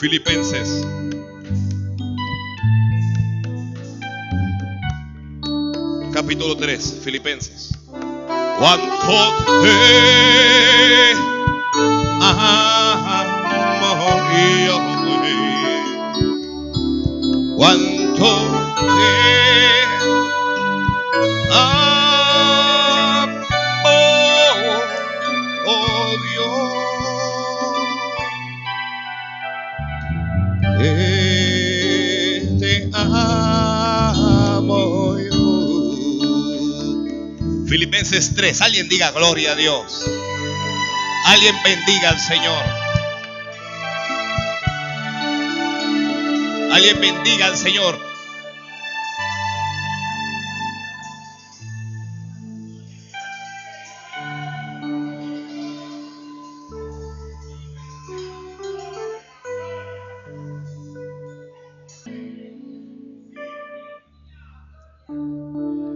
Filipenses. Capítulo 3, Filipenses. Cuánto te amo te amo, Filipenses 3, alguien diga gloria a Dios. Alguien bendiga al Señor. Alguien bendiga al Señor.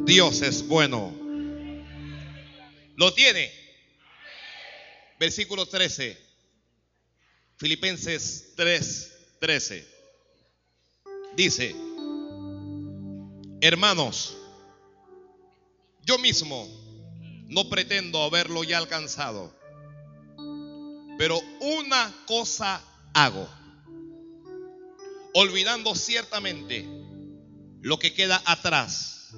Dios es bueno. ¿Lo tiene? Versículo 13. Filipenses 3, 13. Dice, hermanos, yo mismo no pretendo haberlo ya alcanzado, pero una cosa hago, olvidando ciertamente lo que queda atrás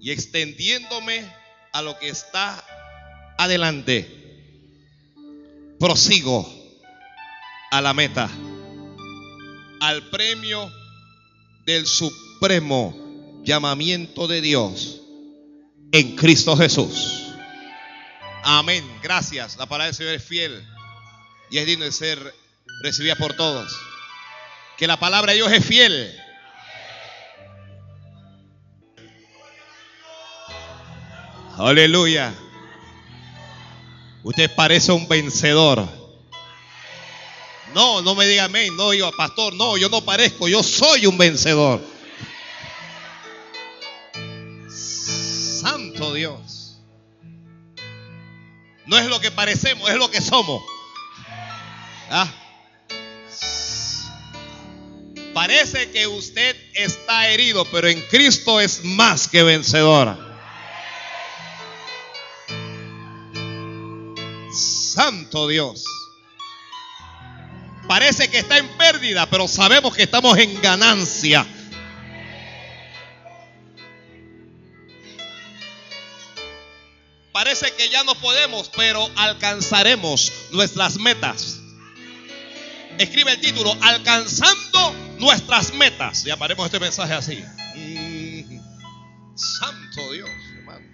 y extendiéndome a lo que está adelante, prosigo a la meta, al premio del supremo llamamiento de Dios en Cristo Jesús. Amén. Gracias. La palabra del Señor es fiel y es digno de ser recibida por todos. Que la palabra de Dios es fiel. Aleluya. Usted parece un vencedor. No, no me diga amén. No, yo, pastor, no, yo no parezco. Yo soy un vencedor. Santo Dios. No es lo que parecemos, es lo que somos. Ah. Parece que usted está herido, pero en Cristo es más que vencedor. Santo Dios. Parece que está en pérdida, pero sabemos que estamos en ganancia. Parece que ya no podemos, pero alcanzaremos nuestras metas. Escribe el título, alcanzando nuestras metas. Llamaremos este mensaje así. Santo Dios, hermano.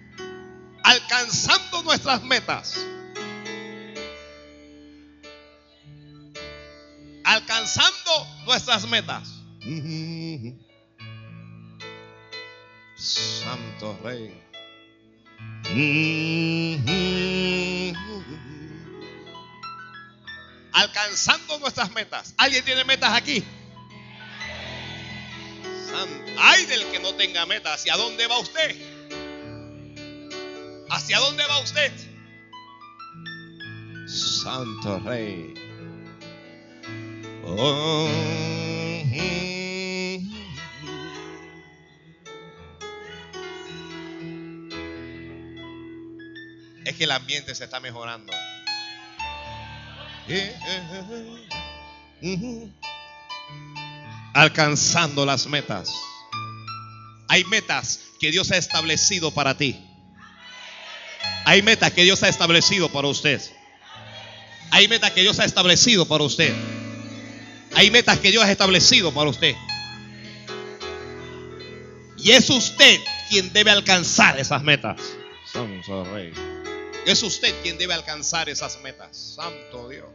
Alcanzando nuestras metas. Alcanzando nuestras metas. Santo Rey. Alcanzando nuestras metas. ¿Alguien tiene metas aquí? Ay del que no tenga metas. ¿Hacia dónde va usted? ¿Hacia dónde va usted? Santo Rey. Oh, Es que el ambiente se está mejorando. Alcanzando las metas. Hay metas que Dios ha establecido para ti. Hay metas que Dios ha establecido para usted. Hay metas que Dios ha establecido para usted. Hay metas que Dios ha establecido para usted. Y es usted quien debe alcanzar esas metas. Santo Rey. Es usted quien debe alcanzar esas metas. Santo Dios.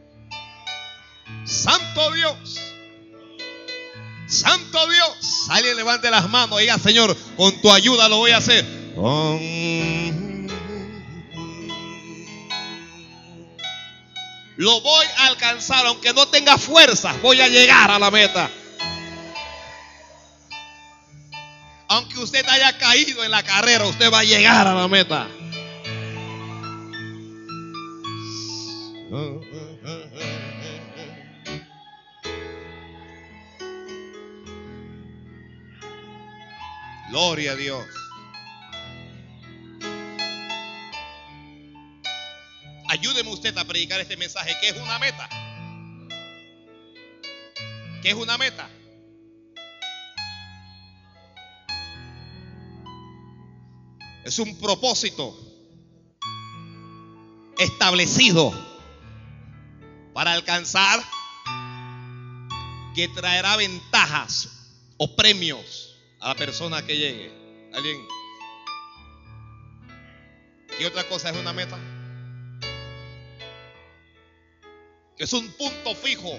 Santo Dios. Santo Dios. Alguien levante las manos y diga, Señor, con tu ayuda lo voy a hacer. Lo voy a alcanzar, aunque no tenga fuerzas, voy a llegar a la meta. Aunque usted haya caído en la carrera, usted va a llegar a la meta. Gloria a Dios. Usted a predicar este mensaje. ¿Qué es una meta? ¿Qué es una meta? Es un propósito establecido para alcanzar que traerá ventajas o premios a la persona que llegue. ¿Alguien? ¿Qué otra cosa es una meta? Es un punto fijo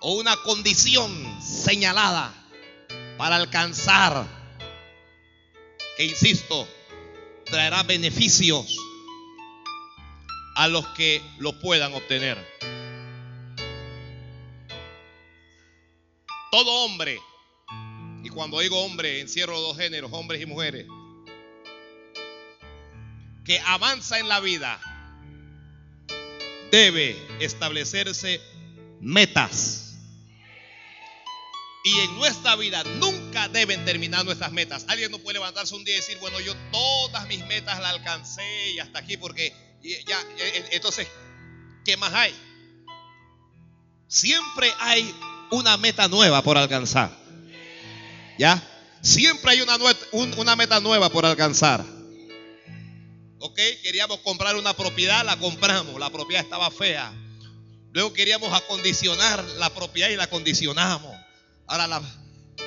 o una condición señalada para alcanzar, que insisto, traerá beneficios a los que lo puedan obtener. Todo hombre, y cuando digo hombre, encierro dos géneros, hombres y mujeres, que avanza en la vida, debe establecerse metas. Y en nuestra vida nunca deben terminar nuestras metas. Alguien no puede levantarse un día y decir, bueno, yo todas mis metas las alcancé y hasta aquí porque ya, entonces, ¿qué más hay? Siempre hay una meta nueva por alcanzar. ¿Ya? Siempre hay una, una meta nueva por alcanzar. Ok, queríamos comprar una propiedad, la compramos, la propiedad estaba fea. Luego queríamos acondicionar la propiedad y la acondicionamos.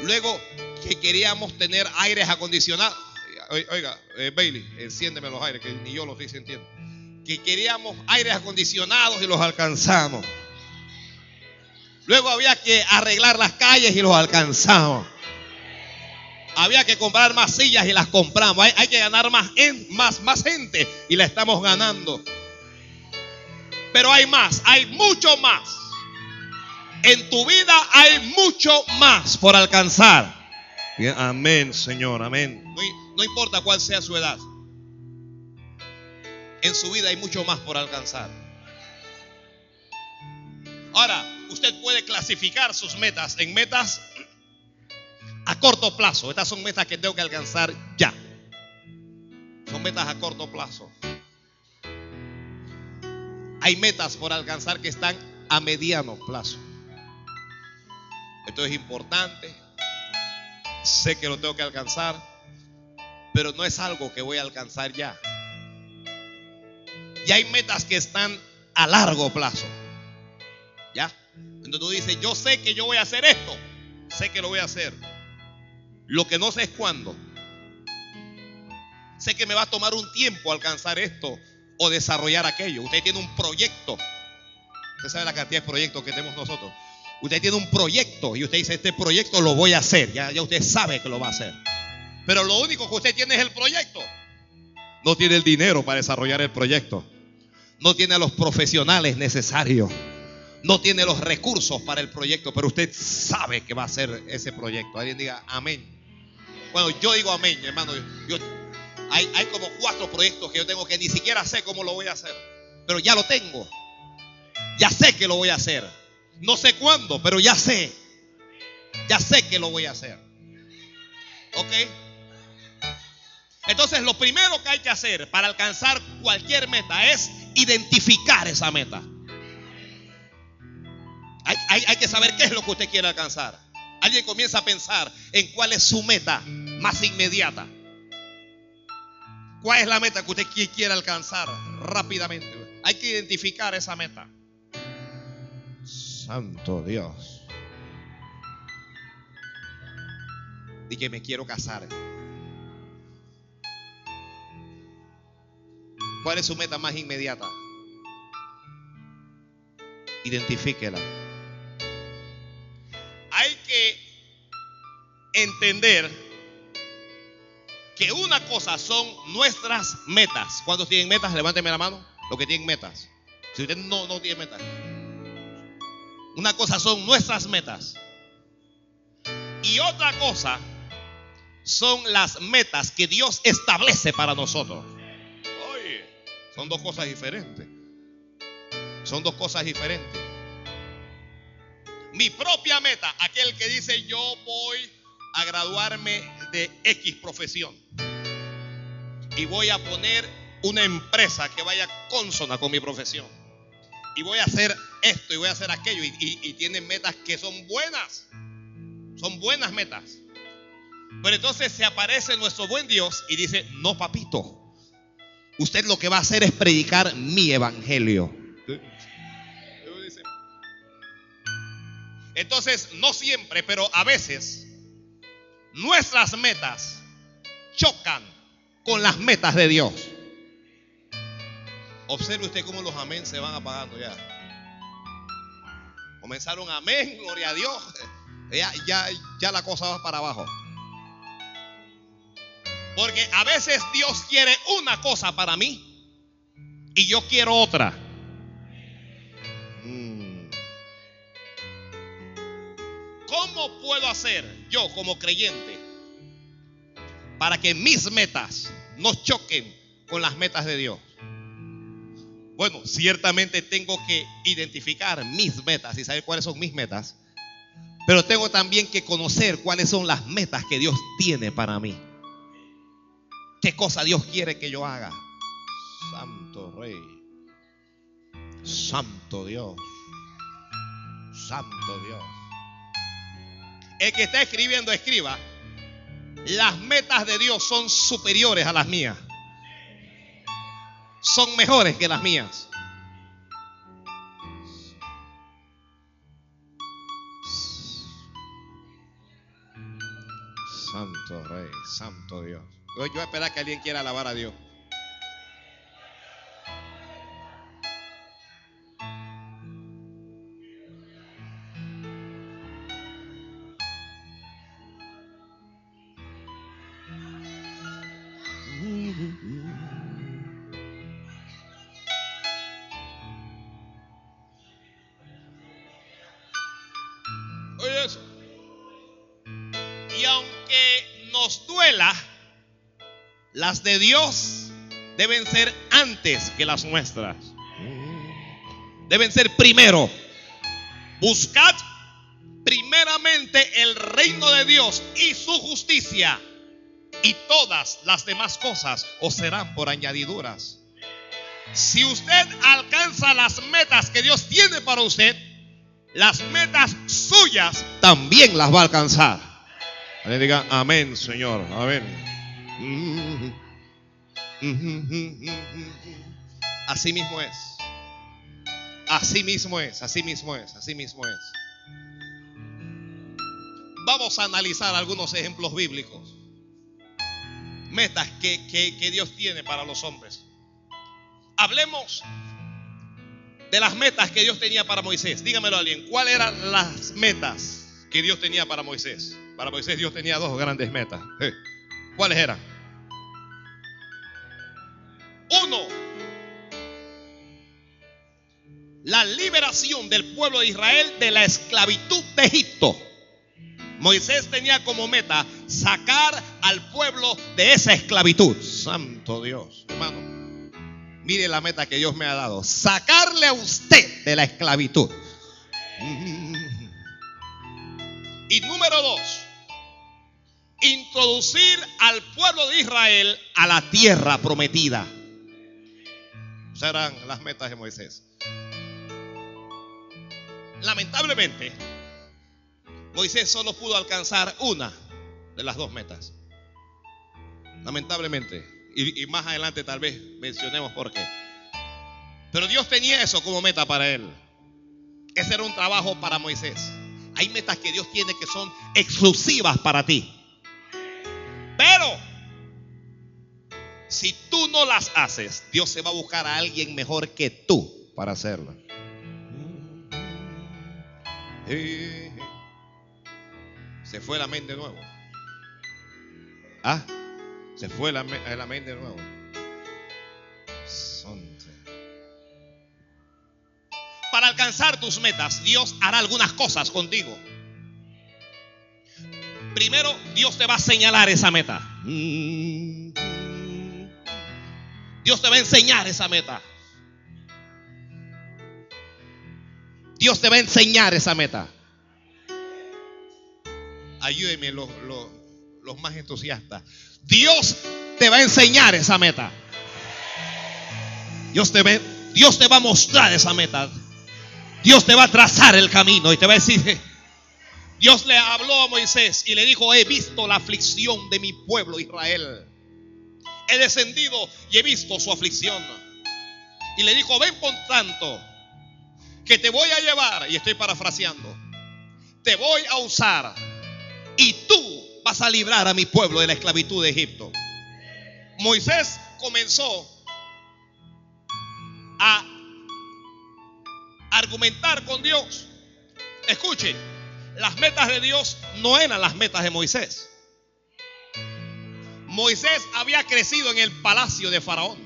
Luego que queríamos tener aires acondicionados. Oiga, eh, Bailey, enciéndeme los aires, que ni yo los estoy sintiendo que queríamos aires acondicionados y los alcanzamos. Luego había que arreglar las calles y los alcanzamos. Había que comprar más sillas y las compramos. Hay, que ganar más, más, más gente y la estamos ganando. Pero hay más, hay mucho más. En tu vida hay mucho más por alcanzar. Amén, Señor, amén. no importa cuál sea su edad en su vida hay mucho más por alcanzar. Ahora, usted puede clasificar sus metas en metas a corto plazo. Estas son metas que tengo que alcanzar ya. Son metas a corto plazo. Hay metas por alcanzar que están a mediano plazo. Esto es importante. Sé que lo tengo que alcanzar, pero no es algo que voy a alcanzar ya. Y hay metas que están a largo plazo. ¿Ya? Entonces tú dices, yo sé que yo voy a hacer esto. Sé que lo voy a hacer. Lo que no sé es cuándo. Sé que me va a tomar un tiempo alcanzar esto o desarrollar aquello. Usted tiene un proyecto. Usted sabe la cantidad de proyectos que tenemos nosotros. Usted tiene un proyecto y usted dice, este proyecto lo voy a hacer. Ya, usted sabe que lo va a hacer. Pero lo único que usted tiene es el proyecto. No tiene el dinero para desarrollar el proyecto no tiene a los profesionales necesarios, no tiene los recursos para el proyecto, pero usted sabe que va a ser ese proyecto. Alguien diga amén. Bueno, yo digo amén, hermano. Yo, hay, hay como cuatro proyectos que yo tengo que ni siquiera sé cómo lo voy a hacer, pero ya lo tengo. Ya sé que lo voy a hacer. No sé cuándo, pero ya sé. Ya sé que lo voy a hacer. ¿Ok? Entonces lo primero que hay que hacer para alcanzar cualquier meta es identificar esa meta. Hay, que saber qué es lo que usted quiere alcanzar. Alguien comienza a pensar en cuál es su meta más inmediata. ¿Cuál es la meta que usted quiere alcanzar rápidamente? Hay que identificar esa meta. Santo Dios. Y que me quiero casar. ¿Cuál es su meta más inmediata? Identifíquela. Hay que entender que una cosa son nuestras metas. ¿Cuántos tienen metas? Levánteme la mano. Los que tienen metas. Si usted no, no tiene metas. Una cosa son nuestras metas. Y otra cosa son las metas que Dios establece para nosotros. Son dos cosas diferentes. Son dos cosas diferentes. Mi propia meta, aquel que dice yo voy a graduarme de X profesión. Y voy a poner una empresa que vaya consona con mi profesión. Y voy a hacer esto y voy a hacer aquello. Y, y tienen metas que son buenas. Son buenas metas. Pero entonces se aparece nuestro buen Dios y dice, no papito, usted lo que va a hacer es predicar mi evangelio. Entonces, no siempre, pero a veces, nuestras metas chocan con las metas de Dios. Observe usted cómo los amén se van apagando ya. Comenzaron amén, gloria a Dios. Ya, ya, ya la cosa va para abajo. Porque a veces Dios quiere una cosa para mí y yo quiero otra. Mm. ¿Cómo puedo hacer yo como creyente para que mis metas no choquen con las metas de Dios? Bueno, ciertamente tengo que identificar mis metas y saber cuáles son mis metas. Pero tengo también que conocer cuáles son las metas que Dios tiene para mí. ¿Qué cosa Dios quiere que yo haga? Santo Rey. Santo Dios. Santo Dios. El que está escribiendo, escriba. Las metas de Dios son superiores a las mías. Son mejores que las mías. Santo Rey, Santo Dios. Yo voy a esperar que alguien quiera alabar a Dios. De Dios deben ser antes que las nuestras. Deben ser primero. Buscad primeramente el reino de Dios y su justicia. Y todas las demás cosas os serán por añadiduras. Si usted alcanza las metas que Dios tiene para usted, las metas suyas también las va a alcanzar. Le diga amén, Señor. Amén. Así mismo es. Así mismo es, así mismo es, así mismo es. Vamos a analizar algunos ejemplos bíblicos. Metas que, que, Dios tiene para los hombres. Hablemos de las metas que Dios tenía para Moisés. Dígamelo alguien. ¿Cuáles eran las metas que Dios tenía para Moisés? Para Moisés Dios tenía dos grandes metas. ¿Cuáles eran? Uno, la liberación del pueblo de Israel de la esclavitud de Egipto. Moisés tenía como meta sacar al pueblo de esa esclavitud. Santo Dios, hermano. Mire la meta que Dios me ha dado. Sacarle a usted de la esclavitud. Y número dos, introducir al pueblo de Israel a la tierra prometida. Serán las metas de Moisés. Lamentablemente, Moisés solo pudo alcanzar una de las dos metas. Lamentablemente. Y, y, más adelante tal vez mencionemos por qué. Pero Dios tenía eso como meta para él. Ese era un trabajo para Moisés. Hay metas que Dios tiene que son exclusivas para ti. Si tú no las haces, Dios se va a buscar a alguien mejor que tú para hacerla. Se fue la mente de nuevo. Ah, se fue la, la mente de nuevo. Para alcanzar tus metas, Dios hará algunas cosas contigo. Primero, Dios te va a señalar esa meta. Dios te va a enseñar esa meta. Dios te va a enseñar esa meta. ayúdenme los, los, los más entusiastas. Dios te va a enseñar esa meta. Dios te, ve, Dios te va a mostrar esa meta. Dios te va a trazar el camino y te va a decir, Dios le habló a Moisés y le dijo, he visto la aflicción de mi pueblo Israel. He descendido y he visto su aflicción. Y le dijo, ven por tanto, que te voy a llevar, y estoy parafraseando, te voy a usar y tú vas a librar a mi pueblo de la esclavitud de Egipto. Moisés comenzó a argumentar con Dios. Escuche, las metas de Dios no eran las metas de Moisés. Moisés había crecido en el palacio de Faraón.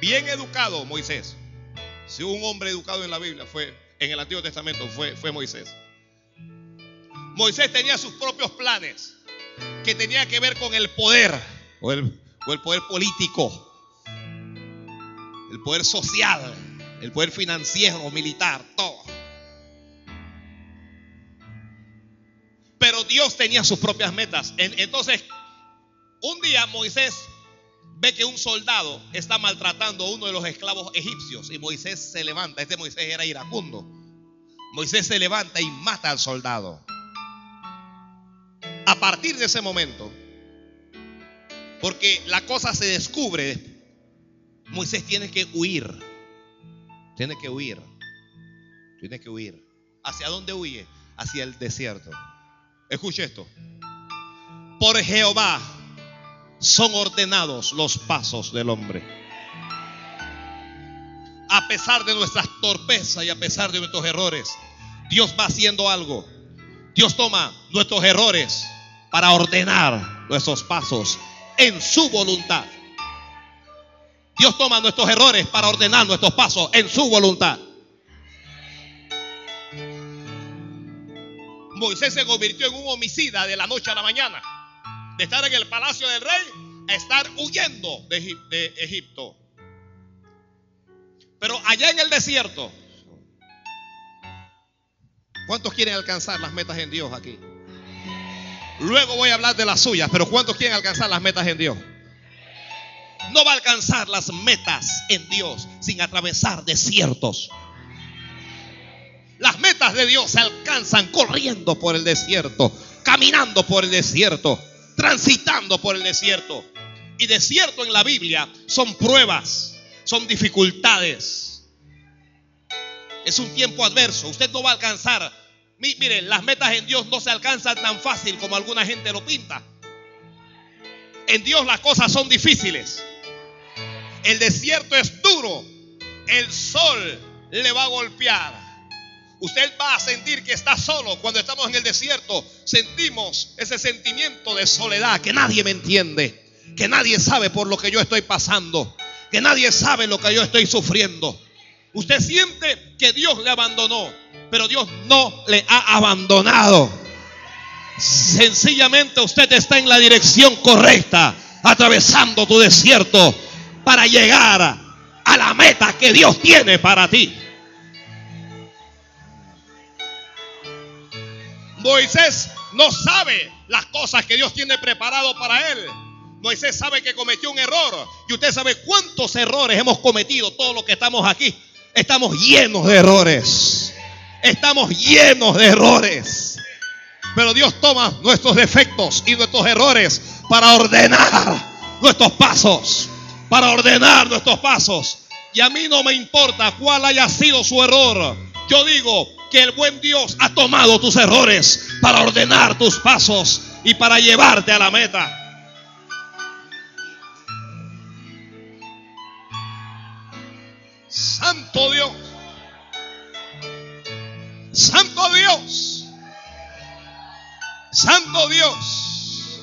Bien educado Moisés. Si un hombre educado en la Biblia, fue en el Antiguo Testamento, fue, fue Moisés. Moisés tenía sus propios planes que tenía que ver con el poder o el, o el poder político, el poder social, el poder financiero, militar, todo. Pero Dios tenía sus propias metas. Entonces, un día Moisés ve que un soldado está maltratando a uno de los esclavos egipcios y Moisés se levanta. Este Moisés era iracundo. Moisés se levanta y mata al soldado. A partir de ese momento, porque la cosa se descubre, Moisés tiene que huir. Tiene que huir. Tiene que huir. ¿Hacia dónde huye? Hacia el desierto. Escuche esto. Por Jehová son ordenados los pasos del hombre. A pesar de nuestras torpezas y a pesar de nuestros errores, Dios va haciendo algo. Dios toma nuestros errores para ordenar nuestros pasos en su voluntad. Dios toma nuestros errores para ordenar nuestros pasos en su voluntad. Moisés se convirtió en un homicida de la noche a la mañana. De estar en el palacio del rey a estar huyendo de, Egipto. Pero allá en el desierto, ¿cuántos quieren alcanzar las metas en Dios aquí? Luego voy a hablar de las suyas, pero ¿cuántos quieren alcanzar las metas en Dios? No va a alcanzar las metas en Dios sin atravesar desiertos. Las metas de Dios se alcanzan corriendo por el desierto, caminando por el desierto, transitando por el desierto. Y desierto en la Biblia son pruebas, son dificultades. Es un tiempo adverso. Usted no va a alcanzar. Miren, las metas en Dios no se alcanzan tan fácil como alguna gente lo pinta. En Dios las cosas son difíciles. El desierto es duro. El sol le va a golpear. Usted va a sentir que está solo cuando estamos en el desierto. Sentimos ese sentimiento de soledad, que nadie me entiende, que nadie sabe por lo que yo estoy pasando, que nadie sabe lo que yo estoy sufriendo. Usted siente que Dios le abandonó, pero Dios no le ha abandonado. Sencillamente usted está en la dirección correcta, atravesando tu desierto para llegar a la meta que Dios tiene para ti. Moisés no sabe las cosas que Dios tiene preparado para él. Moisés sabe que cometió un error. Y usted sabe cuántos errores hemos cometido todos los que estamos aquí. Estamos llenos de errores. Estamos llenos de errores. Pero Dios toma nuestros defectos y nuestros errores para ordenar nuestros pasos. Para ordenar nuestros pasos. Y a mí no me importa cuál haya sido su error. Yo digo, que el buen Dios ha tomado tus errores para ordenar tus pasos y para llevarte a la meta. Santo Dios. Santo Dios. Santo Dios.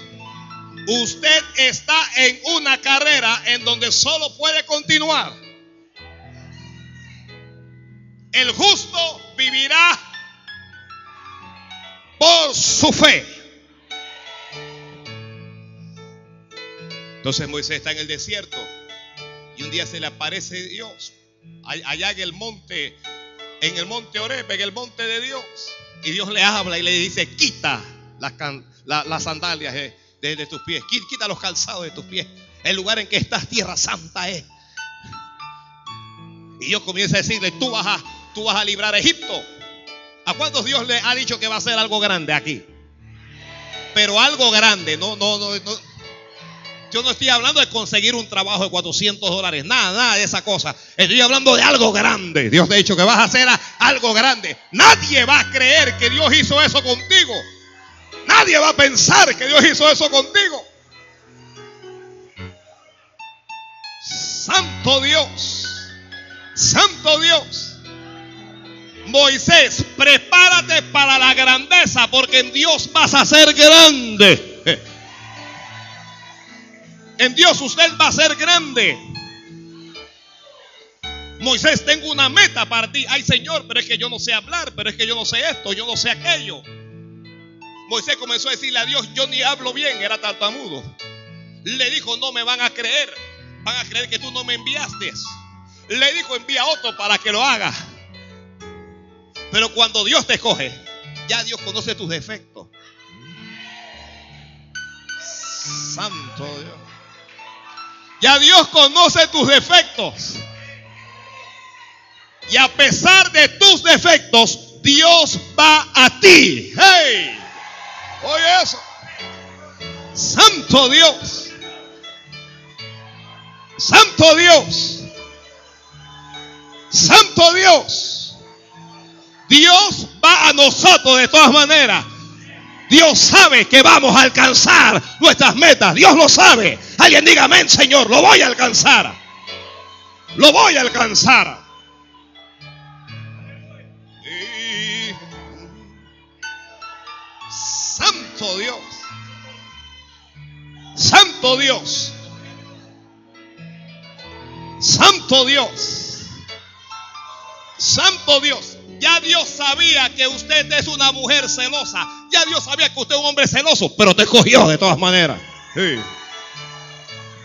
Usted está en una carrera en donde solo puede continuar el justo vivirá por su fe. Entonces Moisés está en el desierto y un día se le aparece Dios allá en el monte, en el monte Oreb, en el monte de Dios. Y Dios le habla y le dice, quita las, sandalias de, tus pies. Quita los calzados de tus pies. El lugar en que estás, tierra santa es. Y Dios comienza a decirle, tú vas a, vas a librar a Egipto. ¿A cuántos Dios le ha dicho que va a hacer algo grande aquí? Pero algo grande, no, no, no, no. Yo no estoy hablando de conseguir un trabajo de 400 dólares, nada, nada de esa cosa. Estoy hablando de algo grande. Dios te ha dicho que vas a hacer algo grande. Nadie va a creer que Dios hizo eso contigo. Nadie va a pensar que Dios hizo eso contigo. Santo Dios. Santo Dios. Moisés, prepárate para la grandeza porque en Dios vas a ser grande. En Dios usted va a ser grande. Moisés, tengo una meta para ti. Ay, Señor, pero es que yo no sé hablar, pero es que yo no sé esto, yo no sé aquello. Moisés comenzó a decirle a Dios, yo ni hablo bien, era tartamudo. Le dijo, no me van a creer, van a creer que tú no me enviaste. Le dijo, envía otro para que lo haga. Pero cuando Dios te escoge, ya Dios conoce tus defectos. Santo Dios. Ya Dios conoce tus defectos. Y a pesar de tus defectos, Dios va a ti. ¡Hey! Oye eso. Santo Dios. Santo Dios. Santo Dios. Dios va a nosotros de todas maneras. Dios sabe que vamos a alcanzar nuestras metas. Dios lo sabe. Alguien diga amén, Señor. Lo voy a alcanzar. Lo voy a alcanzar. Santo Dios. Santo Dios. Santo Dios. Santo Dios. Ya Dios sabía que usted es una mujer celosa. Ya Dios sabía que usted es un hombre celoso, pero te escogió de todas maneras.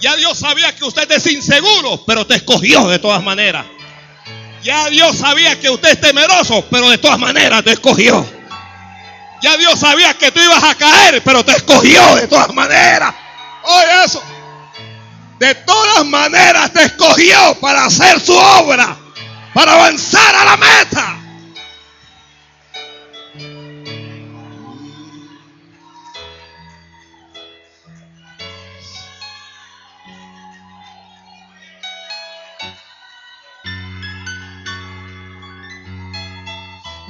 Ya Dios sabía que usted es inseguro, pero te escogió de todas maneras. Ya Dios sabía que usted es temeroso, pero de todas maneras te escogió. Ya Dios sabía que tú ibas a caer, pero te escogió de todas maneras. Oye eso. De todas maneras te escogió para hacer su obra, para avanzar a la meta.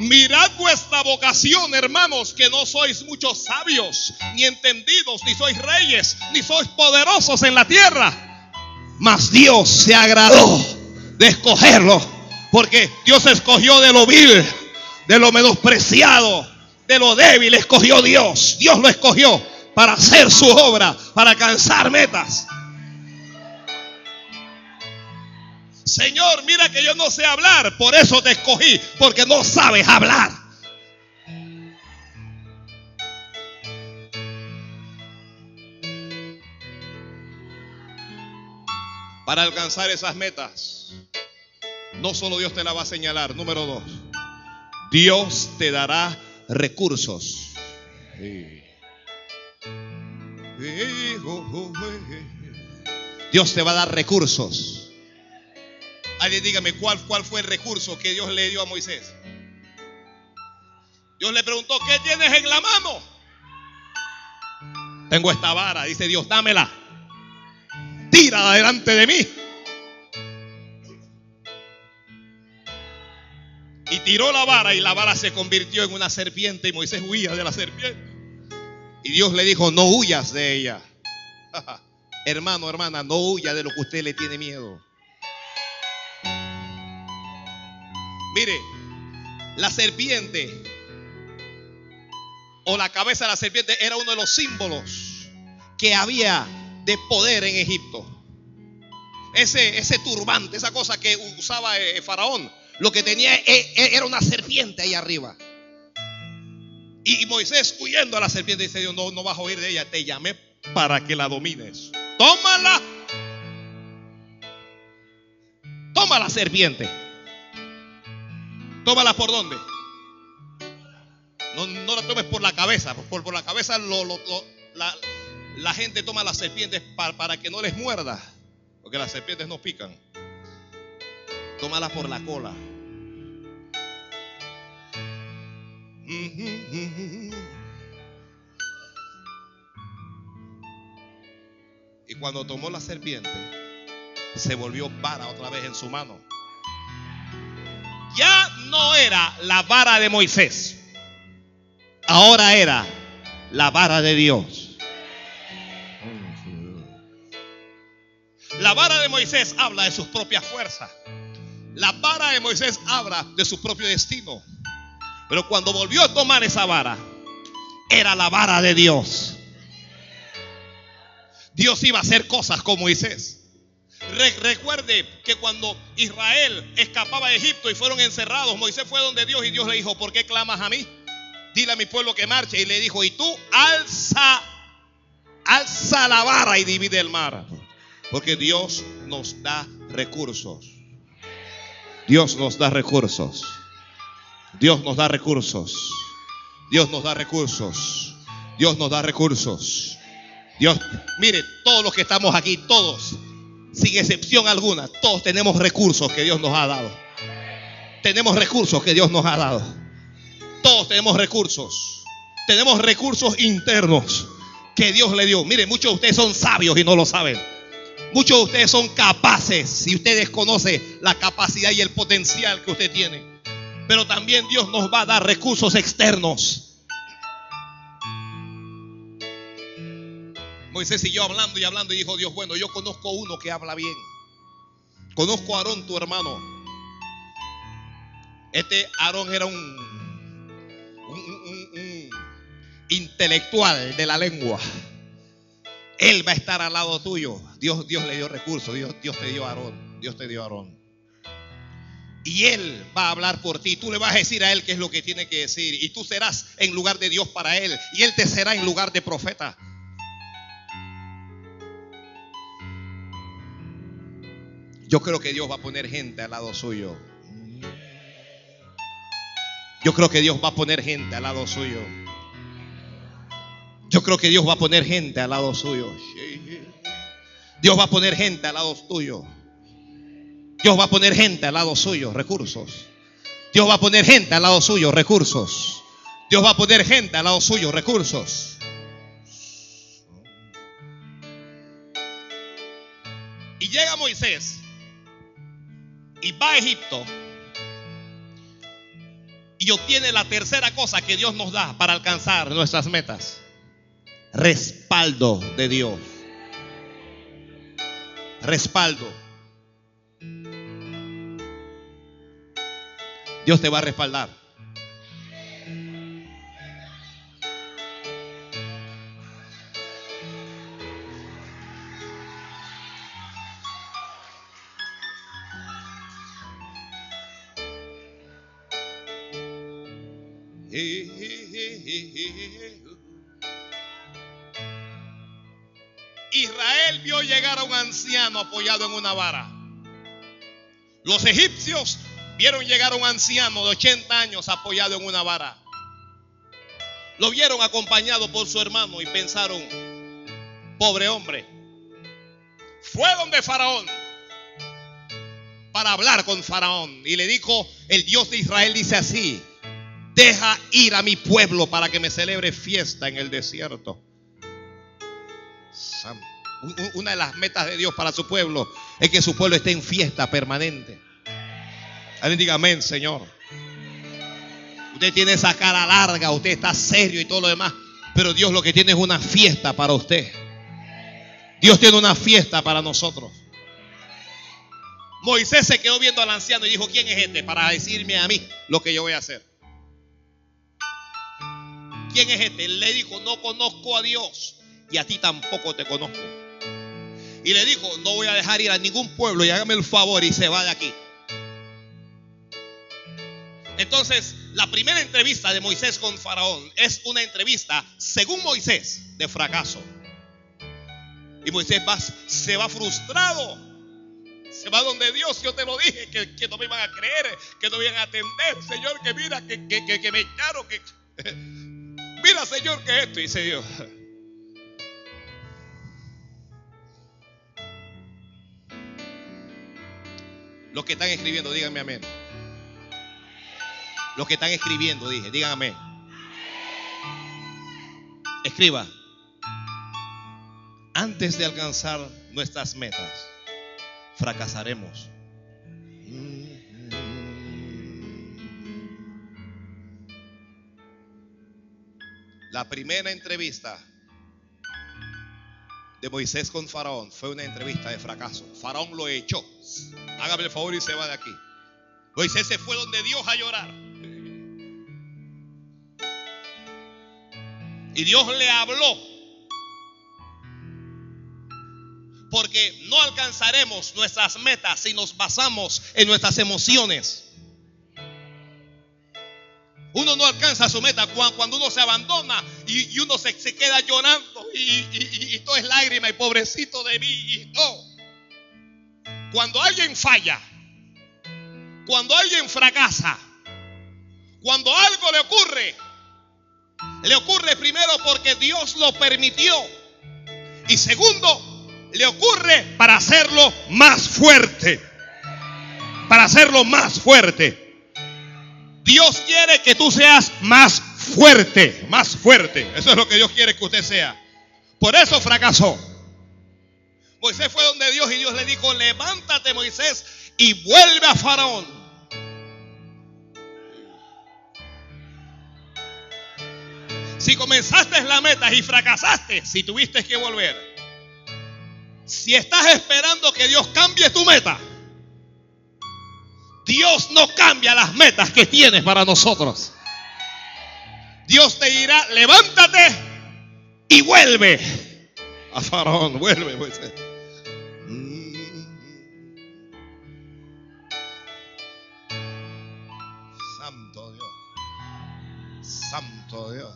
Mirad vuestra vocación, hermanos, que no sois muchos sabios, ni entendidos, ni sois reyes, ni sois poderosos en la tierra. Mas Dios se agradó de escogerlo, porque Dios escogió de lo vil, de lo menospreciado, de lo débil, escogió Dios. Dios lo escogió para hacer su obra, para alcanzar metas. Señor, mira que yo no sé hablar, por eso te escogí, porque no sabes hablar. Para alcanzar esas metas, no solo Dios te la va a señalar, número dos, Dios te dará recursos. Dios te va a dar recursos. Alguien dígame cuál, cuál fue el recurso que Dios le dio a Moisés. Dios le preguntó, ¿qué tienes en la mano? Tengo esta vara, dice Dios, dámela. Tira delante de mí. Y tiró la vara y la vara se convirtió en una serpiente y Moisés huía de la serpiente. Y Dios le dijo, no huyas de ella. Hermano, hermana, no huya de lo que usted le tiene miedo. Mire, la serpiente o la cabeza de la serpiente era uno de los símbolos que había de poder en Egipto. Ese, ese turbante, esa cosa que usaba eh, Faraón, lo que tenía eh, eh, era una serpiente ahí arriba. Y Moisés huyendo a la serpiente dice Dios, no, no vas a oír de ella, te llamé para que la domines. Tómala. Toma la serpiente. Tómala por dónde? No, no la tomes por la cabeza. Por, por la cabeza lo, la, la gente toma las serpientes para, para que no les muerda. Porque las serpientes no pican. Tómala por la cola. Y cuando tomó la serpiente, se volvió vara otra vez en su mano. Ya no era la vara de Moisés. Ahora era la vara de Dios. La vara de Moisés habla de sus propias fuerzas. La vara de Moisés habla de su propio destino. Pero cuando volvió a tomar esa vara, era la vara de Dios. Dios iba a hacer cosas con Moisés. Re- recuerde que cuando Israel escapaba de Egipto y fueron encerrados, Moisés fue donde Dios y Dios le dijo, ¿por qué clamas a mí? Dile a mi pueblo que marche. Y le dijo, y tú alza, alza la vara y divide el mar. Porque Dios nos da recursos. Dios nos da recursos. Dios nos da recursos. Dios nos da recursos. Dios nos da recursos. Dios, mire, todos los que estamos aquí, todos, sin excepción alguna, todos tenemos recursos que Dios nos ha dado. Tenemos recursos que Dios nos ha dado. Todos tenemos recursos. Tenemos recursos internos que Dios le dio. Mire, muchos de ustedes son sabios y no lo saben. Muchos de ustedes son capaces y usted desconoce la capacidad y el potencial que usted tiene. Pero también Dios nos va a dar recursos externos. Moisés siguió hablando y hablando y dijo Dios, bueno, yo conozco uno que habla bien. Conozco a Aarón, tu hermano. Este Aarón era un, intelectual de la lengua. Él va a estar al lado tuyo. Dios, Dios le dio recursos. Dios, Dios te dio a Aarón. Dios te dio a Aarón. Y él va a hablar por ti. Tú le vas a decir a él qué es lo que tiene que decir. Y tú serás en lugar de Dios para él. Y él te será en lugar de profeta. Yo creo que Dios va a poner gente al lado suyo. Yo creo que Dios va a poner gente al lado suyo. Yo creo que Dios va a poner gente al lado suyo. Dios va a poner gente al lado tuyo. Dios va a poner gente al lado suyo, recursos. Dios va a poner gente al lado suyo, recursos. Dios va a poner gente al lado suyo, recursos. Y llega Moisés y va a Egipto y obtiene la tercera cosa que Dios nos da para alcanzar nuestras metas. Respaldo de Dios. Respaldo. Dios te va a respaldar. Israel vio llegar a un anciano apoyado en una vara. Los egipcios vieron llegar a un anciano de 80 años apoyado en una vara. Lo vieron acompañado por su hermano y pensaron, pobre hombre, fue donde Faraón para hablar con Faraón y le dijo, el Dios de Israel dice así, deja ir a mi pueblo para que me celebre fiesta en el desierto. Una de las metas de Dios para su pueblo es que su pueblo esté en fiesta permanente. Alguien diga amén, Señor. Usted tiene esa cara larga, usted está serio y todo lo demás, pero Dios lo que tiene es una fiesta para usted. Dios tiene una fiesta para nosotros. Moisés se quedó viendo al anciano y dijo, ¿quién es este? Para decirme a mí lo que yo voy a hacer. ¿Quién es este? Le dijo, no conozco a Dios y a ti tampoco te conozco. Y le dijo, no voy a dejar ir a ningún pueblo y hágame el favor y se va de aquí. Entonces, la primera entrevista de Moisés con Faraón es una entrevista, según Moisés, de fracaso. Y Moisés se va frustrado. Se va donde Dios, yo te lo dije, que, no me iban a creer, que no me iban a atender, Señor, que mira, que me echaron, que Mira, Señor, que esto, dice Dios. Los que están escribiendo, díganme amén. Los que están escribiendo, dije, díganme. Escriba. Antes de alcanzar nuestras metas, fracasaremos. La primera entrevista de Moisés con Faraón fue una entrevista de fracaso. Faraón lo echó. Hágame el favor y se va de aquí. Moisés se fue donde Dios a llorar. Y Dios le habló. Porque no alcanzaremos nuestras metas si nos basamos en nuestras emociones. Uno no alcanza su meta cuando uno se abandona y, uno se, queda llorando y, todo es lágrima y pobrecito de mí y no. Cuando alguien falla, cuando alguien fracasa, cuando algo le ocurre, le ocurre primero porque Dios lo permitió y segundo, le ocurre para hacerlo más fuerte, para hacerlo más fuerte. Dios quiere que tú seas más fuerte, más fuerte. Eso es lo que Dios quiere que usted sea. Por eso fracasó. Moisés fue donde Dios y Dios le dijo, levántate Moisés y vuelve a Faraón. Si comenzaste la meta y fracasaste, si tuviste que volver. Si estás esperando que Dios cambie tu meta, Dios no cambia las metas que tienes para nosotros. Dios te dirá, levántate y vuelve a Faraón, vuelve. Santo Dios, Santo Dios.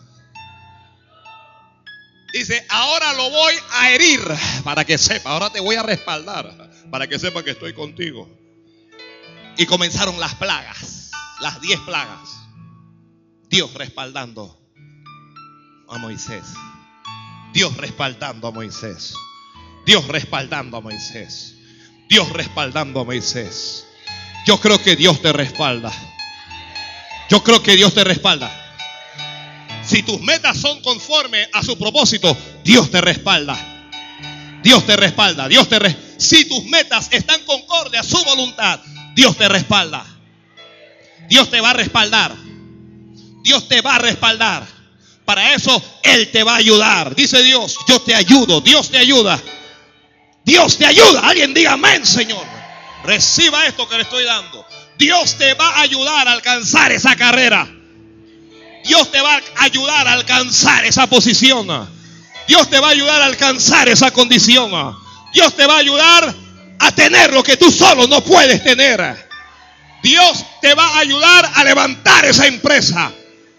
Dice, ahora lo voy a herir para que sepa, ahora te voy a respaldar para que sepa que estoy contigo. Y comenzaron las plagas, las diez plagas. Dios respaldando a Moisés. Dios respaldando a Moisés. Dios respaldando a Moisés. Dios respaldando a Moisés. Yo creo que Dios te respalda. Yo creo que Dios te respalda. Si tus metas son conforme a su propósito, Dios te respalda. Dios te respalda. Dios te si tus metas están concorde a su voluntad, Dios te respalda. Dios te va a respaldar. Dios te va a respaldar. Para eso Él te va a ayudar. Dice Dios, yo te ayudo. Dios te ayuda. Dios te ayuda. Alguien diga amén, Señor. Reciba esto que le estoy dando. Dios te va a ayudar a alcanzar esa carrera. Dios te va a ayudar a alcanzar esa posición. Dios te va a ayudar a alcanzar esa condición. Dios te va a ayudar a tener lo que tú solo no puedes tener. Dios te va a ayudar a levantar esa empresa.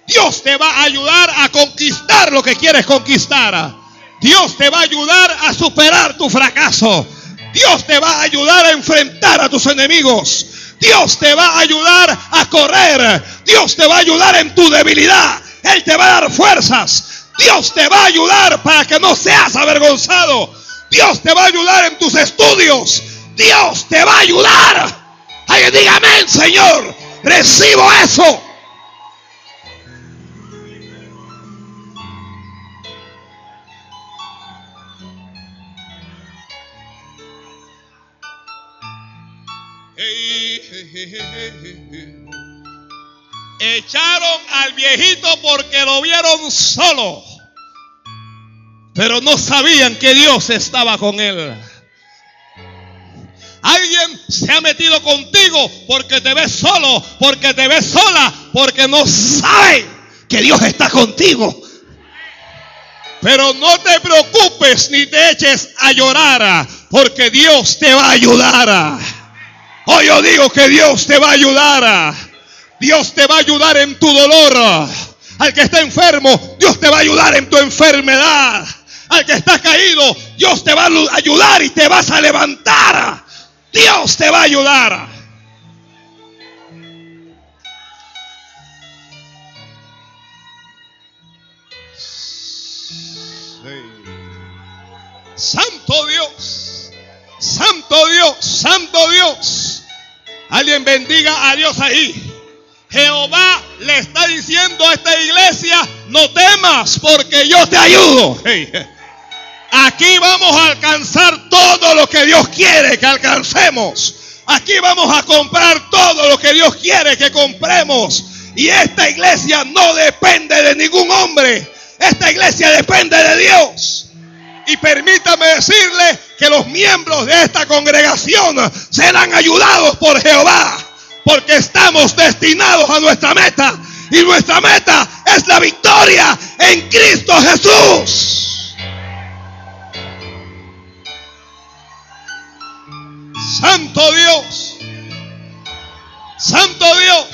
Dios te va a ayudar a conquistar lo que quieres conquistar. Dios te va a ayudar a superar tu fracaso. Dios te va a ayudar a enfrentar a tus enemigos. Dios te va a ayudar a correr. Dios te va a ayudar en tu debilidad. Él te va a dar fuerzas. Dios te va a ayudar para que no seas avergonzado. Dios te va a ayudar en tus estudios. Dios te va a ayudar. Diga amén, Señor. Recibo eso. Echaron al viejito porque lo vieron solo. Pero no sabían que Dios estaba con él. Alguien se ha metido contigo porque te ves solo, porque te ves sola, porque no sabe que Dios está contigo. Pero no te preocupes ni te eches a llorar, porque Dios te va a ayudar. Hoy yo digo que Dios te va a ayudar. Dios te va a ayudar en tu dolor. Al que está enfermo, Dios te va a ayudar en tu enfermedad. Al que está caído, Dios te va a ayudar y te vas a levantar. Dios te va a ayudar. Santo Dios. Santo Dios. Santo Dios. Alguien bendiga a Dios ahí. Jehová le está diciendo a esta iglesia, no temas porque yo te ayudo. Aquí vamos a alcanzar todo lo que Dios quiere que alcancemos. Aquí vamos a comprar todo lo que Dios quiere que compremos. Y esta iglesia no depende de ningún hombre. Esta iglesia depende de Dios. Y permítame decirle que los miembros de esta congregación serán ayudados por Jehová. Porque estamos destinados a nuestra meta. Y nuestra meta es la victoria en Cristo Jesús. Santo Dios. Santo Dios.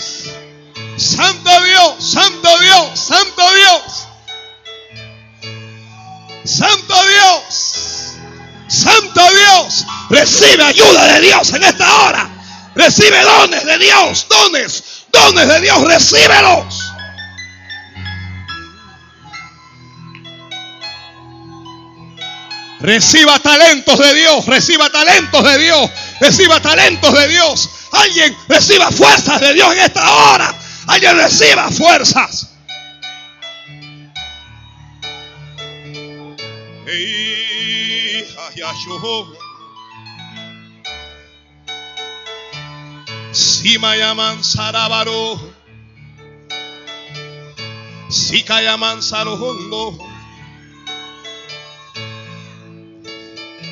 Santo Dios. Santo Dios. Santo Dios. Santo Dios. Santo Dios. Recibe ayuda de Dios en esta hora. Recibe dones de Dios. Dones. Dones de Dios. Recíbelos. Reciba talentos de Dios, reciba talentos de Dios, reciba talentos de Dios. Alguien reciba fuerzas de Dios en esta hora. Alguien reciba fuerzas. Si me llaman Sarabaro, si llaman Sarohondo.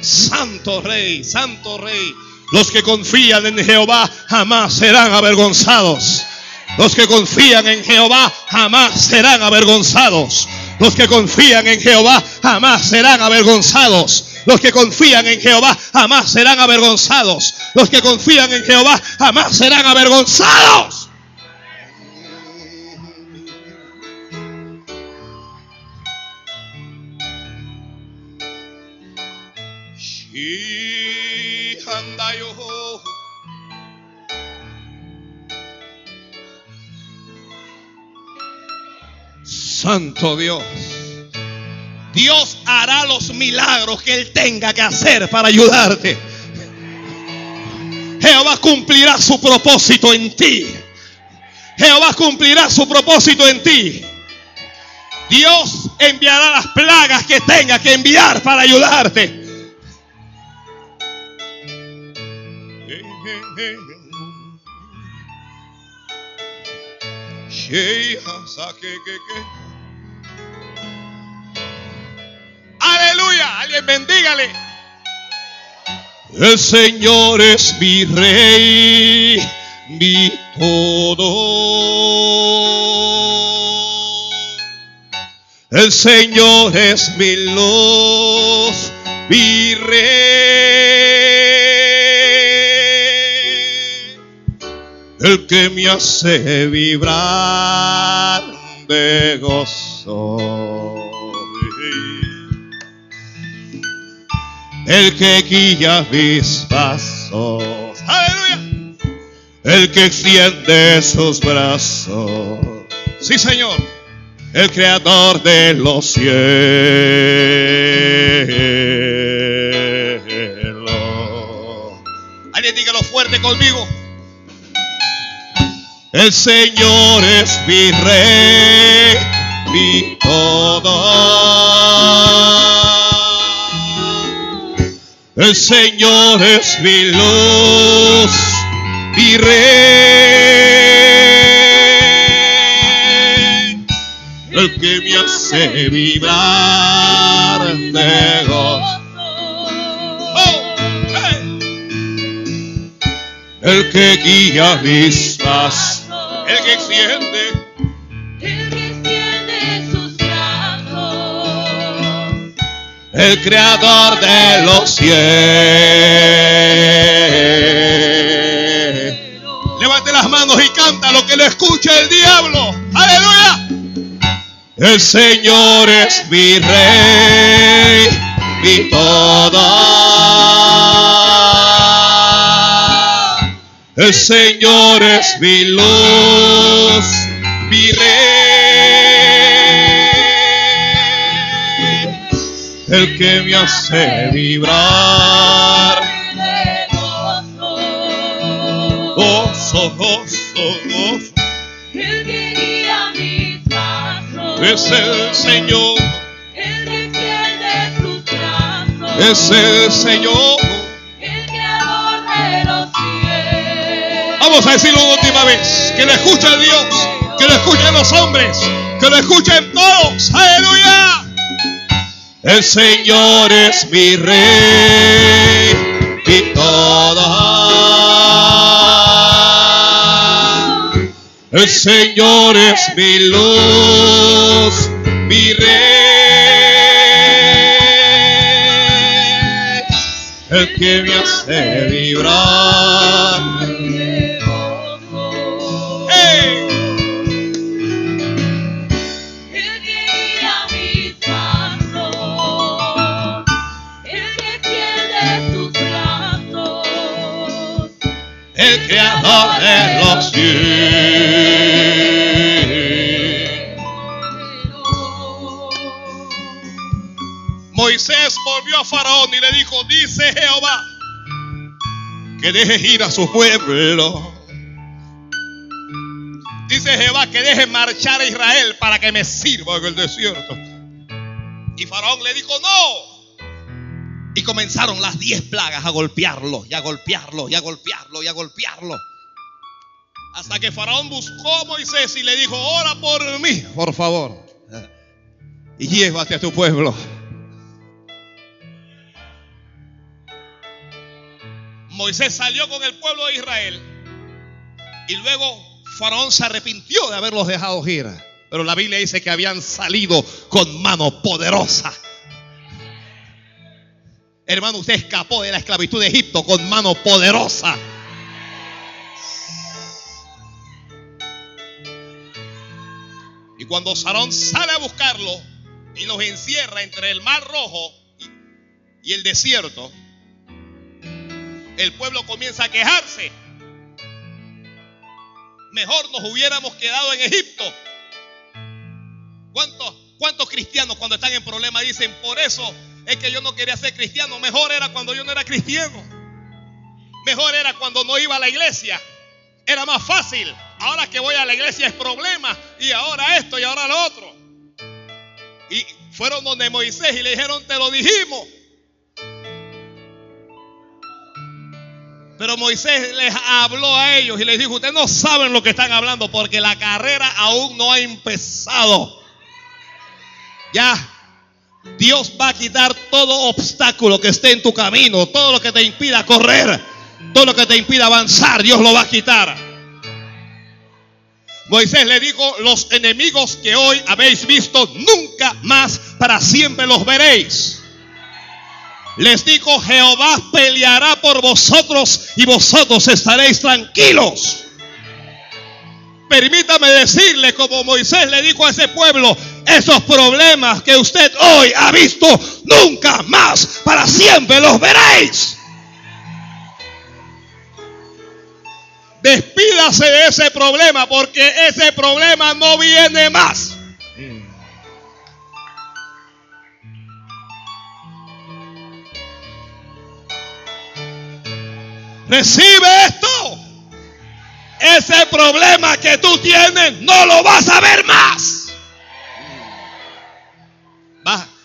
Santo Rey, Santo Rey. Los que confían en Jehová jamás serán avergonzados. Los que confían en Jehová jamás serán avergonzados. Los que confían en Jehová jamás serán avergonzados. Los que confían en Jehová jamás serán avergonzados. Los que confían en Jehová jamás serán avergonzados. Santo Dios. Dios hará los milagros que Él tenga que hacer para ayudarte. Jehová cumplirá su propósito en ti. Jehová cumplirá su propósito en ti. Dios enviará las plagas que tenga que enviar para ayudarte. Aleluya, alguien bendígale. El Señor es mi rey, mi todo. El Señor es mi luz, mi rey. el que me hace vibrar de gozo. El que guía mis pasos. Aleluya. El que extiende sus brazos. Sí, Señor. El creador de los cielos. Alguien dígalo fuerte conmigo. El Señor es mi rey, mi todo. El Señor es mi luz, mi rey. El que me hace vibrar de gozo. el que guía mis pasos el que extiende, el creador de los cielos. Levante las manos y canta lo que le escucha el diablo. Aleluya. El Señor es mi rey, mi todo. El Señor es mi luz, el que me hace vibrar. gozo. Gozo, gozo. El que guía mis pasos. Es el Señor, El que extiende sus brazos. es el Señor. El creador de los cielos. Vamos a decirlo una última vez. Que lo escuche Dios, que lo escuchen los hombres, que lo escuchen todos. Aleluya. El Señor es mi rey y todo. El Señor es mi luz, mi rey. El que me hace vibrar. Los cielos. Moisés volvió a Faraón y le dijo, dice Jehová, que deje ir a su pueblo. Dice Jehová que deje marchar a Israel para que me sirva en el desierto. Y Faraón le dijo, no. Y comenzaron las diez plagas a golpearlo, y a golpearlo, y a golpearlo, y a golpearlo. Hasta que Faraón buscó a Moisés y le dijo, ora por mí, por favor. Y llévate a tu pueblo. Moisés salió con el pueblo de Israel. Y luego Faraón se arrepintió de haberlos dejado ir. Pero la Biblia dice que habían salido con mano poderosa. Hermano, usted escapó de la esclavitud de Egipto con mano poderosa. Y cuando Sarón sale a buscarlo y los encierra entre el mar rojo y, el desierto, el pueblo comienza a quejarse. Mejor nos hubiéramos quedado en Egipto. ¿Cuántos, cuántos cristianos cuando están en problemas dicen, por eso es que yo no quería ser cristiano? Mejor era cuando yo no era cristiano. Mejor era cuando no iba a la iglesia. Era más fácil. Ahora que voy a la iglesia es problema. Y ahora esto y ahora lo otro. Y fueron donde Moisés y le dijeron, te lo dijimos. Pero Moisés les habló a ellos y les dijo, ustedes no saben lo que están hablando porque la carrera aún no ha empezado. Ya, Dios va a quitar todo obstáculo que esté en tu camino, todo lo que te impida correr, todo lo que te impida avanzar, Dios lo va a quitar. Moisés le dijo, los enemigos que hoy habéis visto, nunca más para siempre los veréis. Les dijo, Jehová peleará por vosotros y vosotros estaréis tranquilos. Permítame decirle, como Moisés le dijo a ese pueblo, esos problemas que usted hoy ha visto, nunca más para siempre los veréis. Despídase de ese problema porque ese problema no viene más. Recibe esto. Ese problema que tú tienes no lo vas a ver más.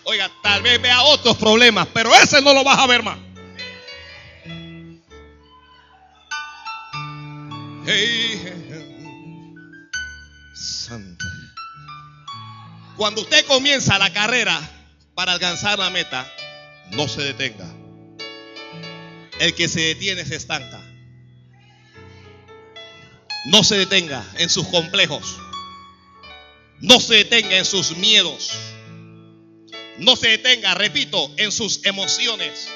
Oiga, tal vez vea otros problemas, pero ese no lo vas a ver más. Santo. Cuando usted comienza la carrera para alcanzar la meta, no se detenga. El que se detiene se estanca. No se detenga en sus complejos. No se detenga en sus miedos. No se detenga, repito, en sus emociones.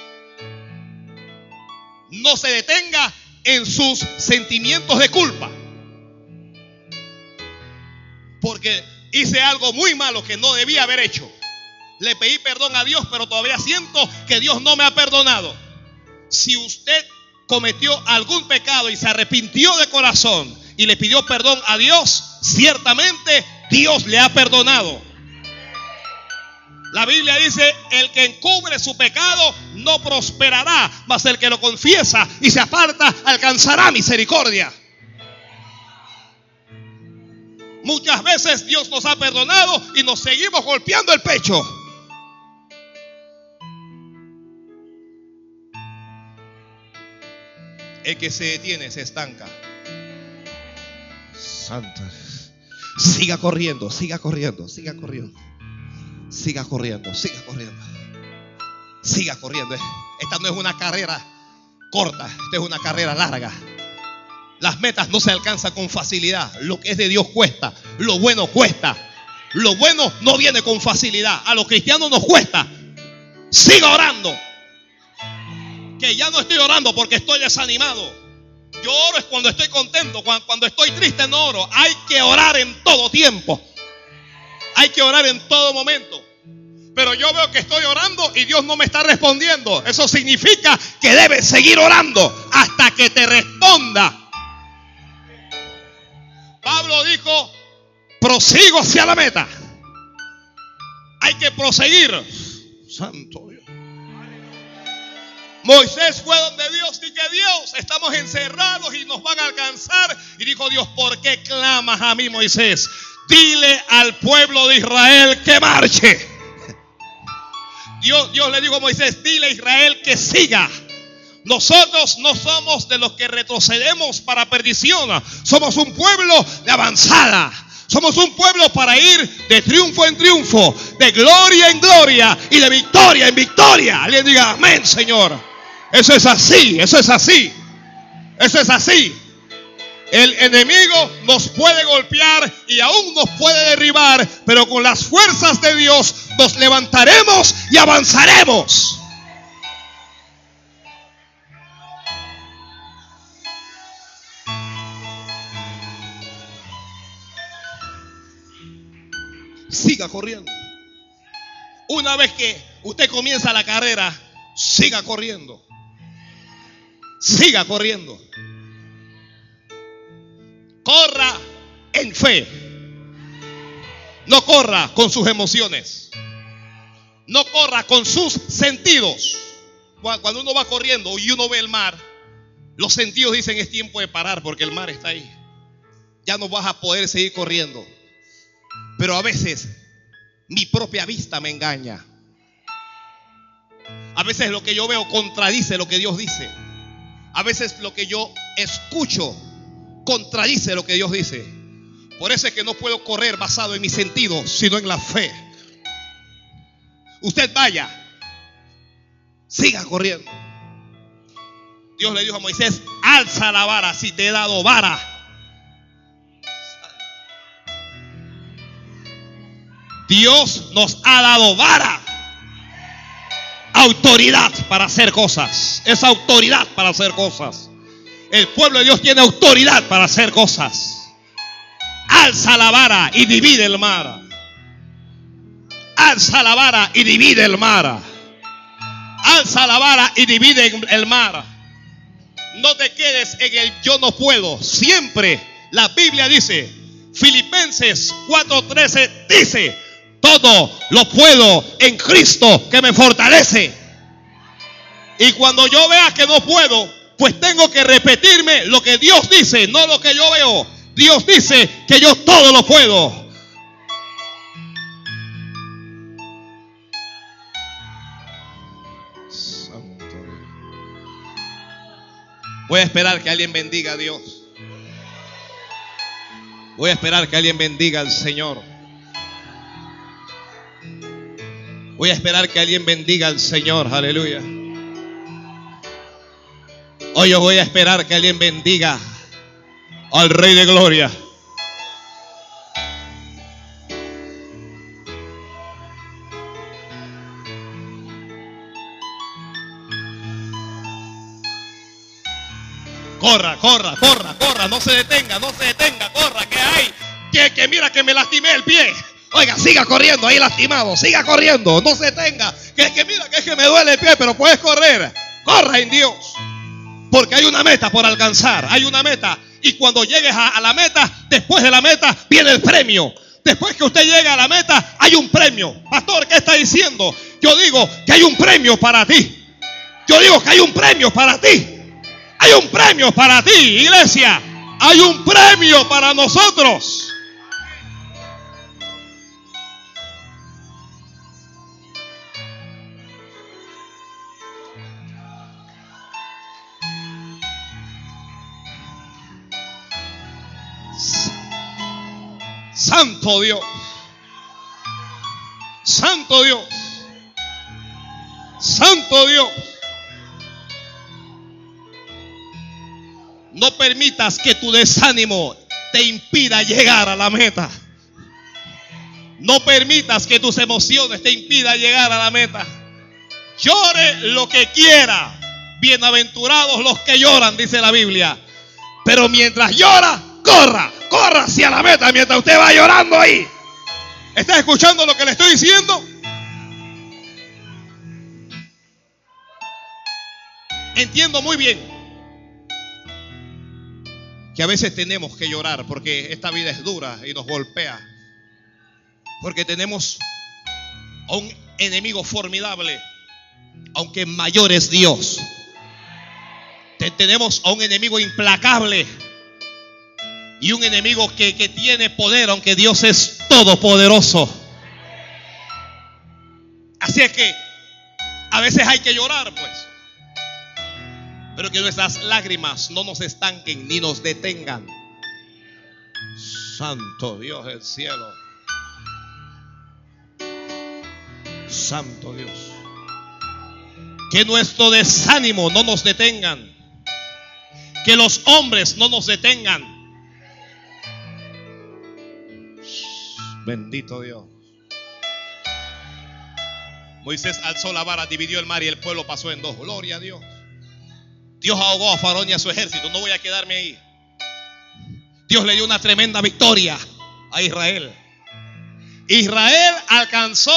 No se detenga en sus sentimientos de culpa. Porque hice algo muy malo que no debía haber hecho. Le pedí perdón a Dios, pero todavía siento que Dios no me ha perdonado. Si usted cometió algún pecado y se arrepintió de corazón y le pidió perdón a Dios, ciertamente Dios le ha perdonado. La Biblia dice, el que encubre su pecado no prosperará, mas el que lo confiesa y se aparta alcanzará misericordia. Muchas veces Dios nos ha perdonado y nos seguimos golpeando el pecho. El que se detiene se estanca. Santo. Siga corriendo, siga corriendo, siga corriendo. Siga corriendo, siga corriendo. Siga corriendo. Esta no es una carrera corta, esta es una carrera larga. Las metas no se alcanzan con facilidad. Lo que es de Dios cuesta. Lo bueno cuesta. Lo bueno no viene con facilidad. A los cristianos nos cuesta. Siga orando. Que ya no estoy orando porque estoy desanimado. Yo oro es cuando estoy contento. Cuando estoy triste no oro. Hay que orar en todo tiempo. Hay que orar en todo momento. Pero yo veo que estoy orando y Dios no me está respondiendo. Eso significa que debes seguir orando hasta que te responda. Pablo dijo, prosigo hacia la meta. Hay que proseguir. Santo Dios. Moisés fue donde Dios y que Dios, estamos encerrados y nos van a alcanzar. Y dijo Dios, ¿por qué clamas a mí, Moisés? Dile al pueblo de Israel que marche. Dios, Dios le dijo a Moisés, dile a Israel que siga. Nosotros no somos de los que retrocedemos para perdición. Somos un pueblo de avanzada. Somos un pueblo para ir de triunfo en triunfo, de gloria en gloria y de victoria en victoria. Alguien diga amén, Señor. Eso es así, eso es así. Eso es así. El enemigo nos puede golpear y aún nos puede derribar, pero con las fuerzas de Dios nos levantaremos y avanzaremos. Siga corriendo. Una vez que usted comienza la carrera, siga corriendo. Siga corriendo. Corra en fe. No corra con sus emociones. No corra con sus sentidos. Cuando uno va corriendo y uno ve el mar, los sentidos dicen es tiempo de parar porque el mar está ahí. Ya no vas a poder seguir corriendo. Pero a veces mi propia vista me engaña. A veces lo que yo veo contradice lo que Dios dice. A veces lo que yo escucho contradice lo que Dios dice. Por eso es que no puedo correr basado en mis sentidos, sino en la fe. Usted vaya, siga corriendo. Dios le dijo a Moisés, alza la vara si te he dado vara. Dios nos ha dado vara. Autoridad para hacer cosas. Es autoridad para hacer cosas. El pueblo de Dios tiene autoridad para hacer cosas. Alza la vara y divide el mar. Alza la vara y divide el mar. Alza la vara y divide el mar. No te quedes en el yo no puedo. Siempre la Biblia dice, Filipenses 4:13 dice, todo lo puedo en Cristo que me fortalece. Y cuando yo vea que no puedo, pues tengo que repetirme lo que Dios dice, no lo que yo veo. Dios dice que yo todo lo puedo. Voy a esperar que alguien bendiga a Dios. Voy a esperar que alguien bendiga al Señor. Voy a esperar que alguien bendiga al Señor. Aleluya. Hoy yo voy a esperar que alguien bendiga al Rey de Gloria. Corra, corra, corra, corra, no se detenga, no se detenga, corra, que hay. Que, que mira que me lastimé el pie. Oiga, siga corriendo ahí lastimado, siga corriendo, no se detenga. Que, que mira que es que me duele el pie, pero puedes correr. Corra en Dios. Porque hay una meta por alcanzar, hay una meta. Y cuando llegues a, la meta, después de la meta, viene el premio. Después que usted llega a la meta, hay un premio. Pastor, ¿qué está diciendo? Yo digo que hay un premio para ti. Yo digo que hay un premio para ti. Hay un premio para ti, iglesia. Hay un premio para nosotros. Santo Dios. Santo Dios. Santo Dios. No permitas que tu desánimo te impida llegar a la meta. No permitas que tus emociones te impidan llegar a la meta. Llore lo que quiera. Bienaventurados los que lloran, dice la Biblia. Pero mientras llora, corra, corra hacia la meta mientras usted va llorando ahí. ¿Está escuchando lo que le estoy diciendo? Entiendo muy bien que a veces tenemos que llorar porque esta vida es dura y nos golpea. Porque tenemos a un enemigo formidable, aunque mayor es Dios. tenemos a un enemigo implacable y un enemigo que, que tiene poder, aunque Dios es todopoderoso. Así es que a veces hay que llorar, pues. Pero que nuestras lágrimas no nos estanquen ni nos detengan. Santo Dios del cielo. Santo Dios. Que nuestro desánimo no nos detengan. Que los hombres no nos detengan. Bendito Dios. Moisés alzó la vara, dividió el mar y el pueblo pasó en dos. Gloria a Dios. Dios ahogó a Faraón y a su ejército. No voy a quedarme ahí. Dios le dio una tremenda victoria a Israel. Israel alcanzó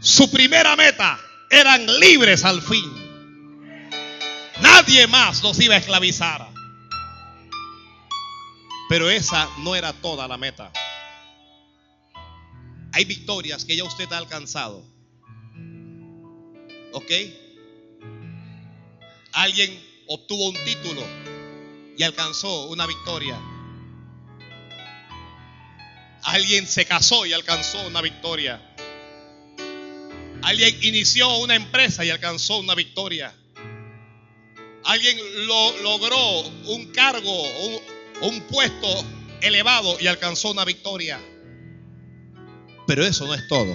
su primera meta. Eran libres al fin. Nadie más los iba a esclavizar. Pero esa no era toda la meta. Hay victorias que ya usted ha alcanzado. ¿Ok? Alguien obtuvo un título y alcanzó una victoria. Alguien se casó y alcanzó una victoria. Alguien inició una empresa y alcanzó una victoria. Alguien lo, logró un cargo, un, un puesto elevado y alcanzó una victoria. Pero eso no es todo.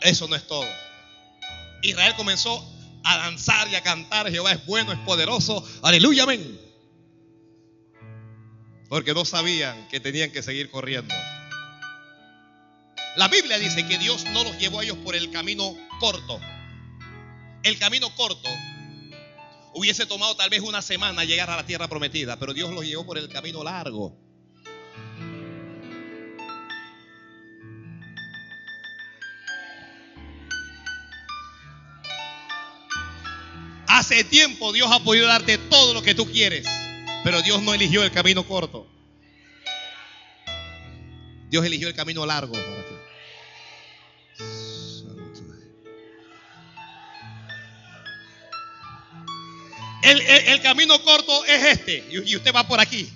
Eso no es todo. Israel comenzó a danzar y a cantar. Jehová es bueno, es poderoso. Aleluya, amén. Porque no sabían que tenían que seguir corriendo. La Biblia dice que Dios no los llevó a ellos por el camino corto. El camino corto hubiese tomado tal vez una semana llegar a la tierra prometida, pero Dios los llevó por el camino largo. Hace tiempo Dios ha podido darte todo lo que tú quieres, pero Dios no eligió el camino corto. Dios eligió el camino largo para ti. El, camino corto es este, y, usted va por aquí,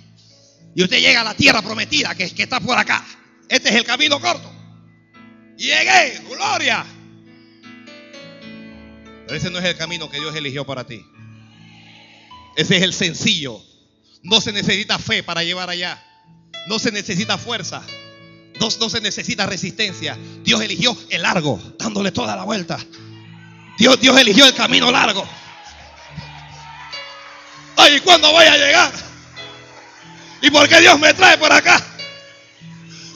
y usted llega a la tierra prometida que, que está por acá. Este es el camino corto. Llegué, gloria. Ese no es el camino que Dios eligió para ti. Ese es el sencillo. No se necesita fe para llevar allá. No se necesita fuerza. No, no se necesita resistencia. Dios eligió el largo, dándole toda la vuelta. Dios, Dios eligió el camino largo. Ay, ¿y cuándo voy a llegar? ¿Y por qué Dios me trae por acá?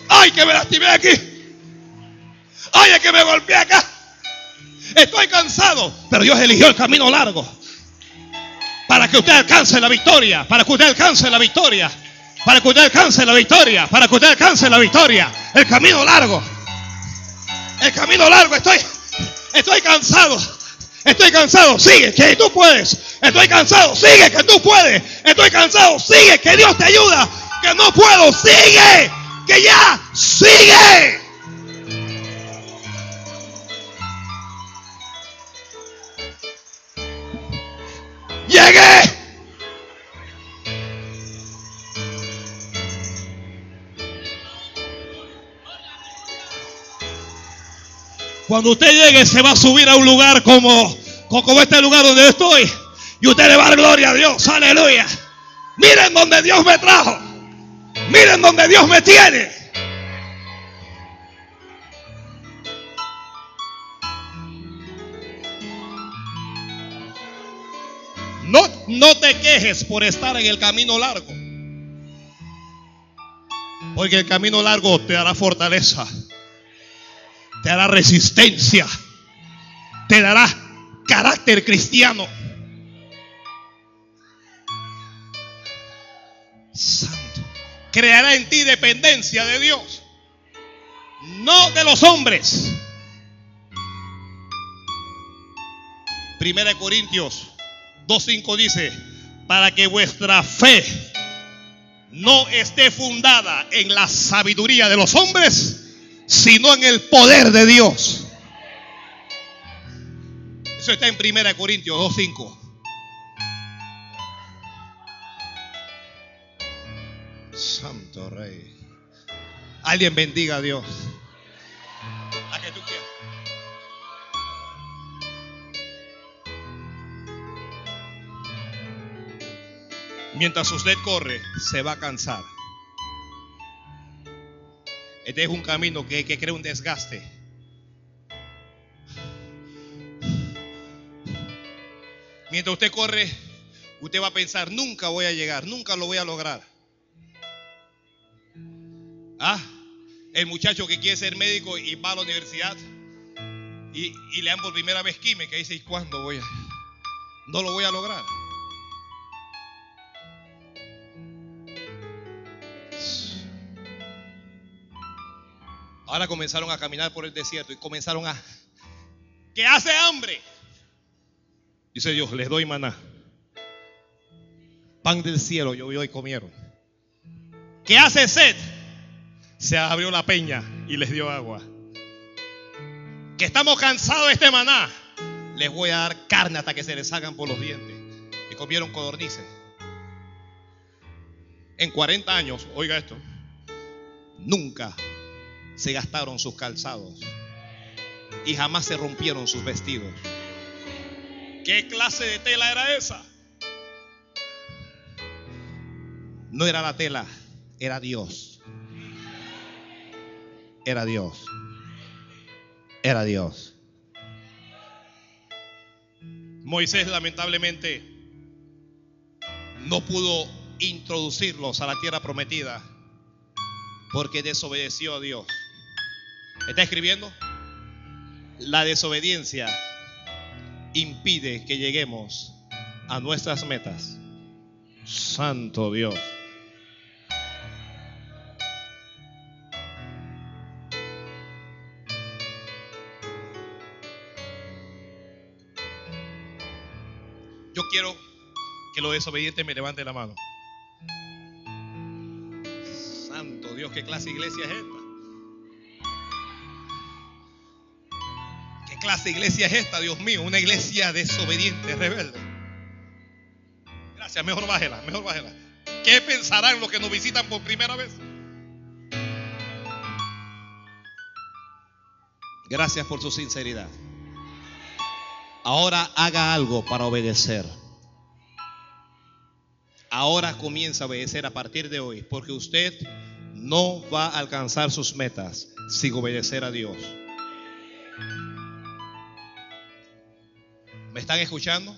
Ay, que me lastimé aquí. Ay, es que me golpeé acá. Estoy cansado, pero Dios eligió el camino largo. Para que usted alcance la victoria, para que usted alcance la victoria, para que usted alcance la victoria, para que usted alcance la victoria. El camino largo. El camino largo, estoy estoy cansado. Estoy cansado, sigue, que tú puedes. Estoy cansado, sigue, que tú puedes. Estoy cansado, sigue, que Dios te ayuda. que no puedo. Sigue, que ya sigue. Llegué. Cuando usted llegue se va a subir a un lugar como, como este lugar donde estoy. Y usted le va a dar gloria a Dios. Aleluya. Miren donde Dios me trajo. Miren donde Dios me tiene. No, no te quejes por estar en el camino largo. Porque el camino largo te dará fortaleza te dará resistencia, te dará carácter cristiano. Santo. Creará en ti dependencia de Dios, no de los hombres. Primera de Corintios 2.5 dice, para que vuestra fe no esté fundada en la sabiduría de los hombres, sino en el poder de Dios. Eso está en 1 Corintios 2.5. Santo Rey. Alguien bendiga a Dios. Mientras usted corre, se va a cansar. Este es un camino que, que crea un desgaste. Mientras usted corre, usted va a pensar, nunca voy a llegar, nunca lo voy a lograr. Ah, el muchacho que quiere ser médico y va a la universidad y, y le dan por primera vez química y dice, ¿y cuándo voy a? No lo voy a lograr. Ahora comenzaron a caminar por el desierto y comenzaron a... ¿Qué hace hambre? Dice Dios, les doy maná. Pan del cielo llovió y comieron. ¿Qué hace sed? Se abrió la peña y les dio agua. Que estamos cansados de este maná. Les voy a dar carne hasta que se les hagan por los dientes. Y comieron codornices. En 40 años, oiga esto, nunca se gastaron sus calzados y jamás se rompieron sus vestidos. ¿Qué clase de tela era esa? No era la tela, era Dios. Era Dios. Era Dios. Moisés lamentablemente no pudo introducirlos a la tierra prometida porque desobedeció a Dios. ¿Está escribiendo? La desobediencia impide que lleguemos a nuestras metas. Santo Dios. Yo quiero que los desobedientes me levanten la mano. Santo Dios, ¿qué clase de iglesia es esta? Clase de iglesia es esta, Dios mío? Una iglesia desobediente, rebelde. Gracias, mejor bájela, mejor bájela. ¿Qué pensarán los que nos visitan por primera vez? Gracias por su sinceridad. Ahora haga algo para obedecer. Ahora comienza a obedecer a partir de hoy, porque usted no va a alcanzar sus metas sin obedecer a Dios. Están escuchando?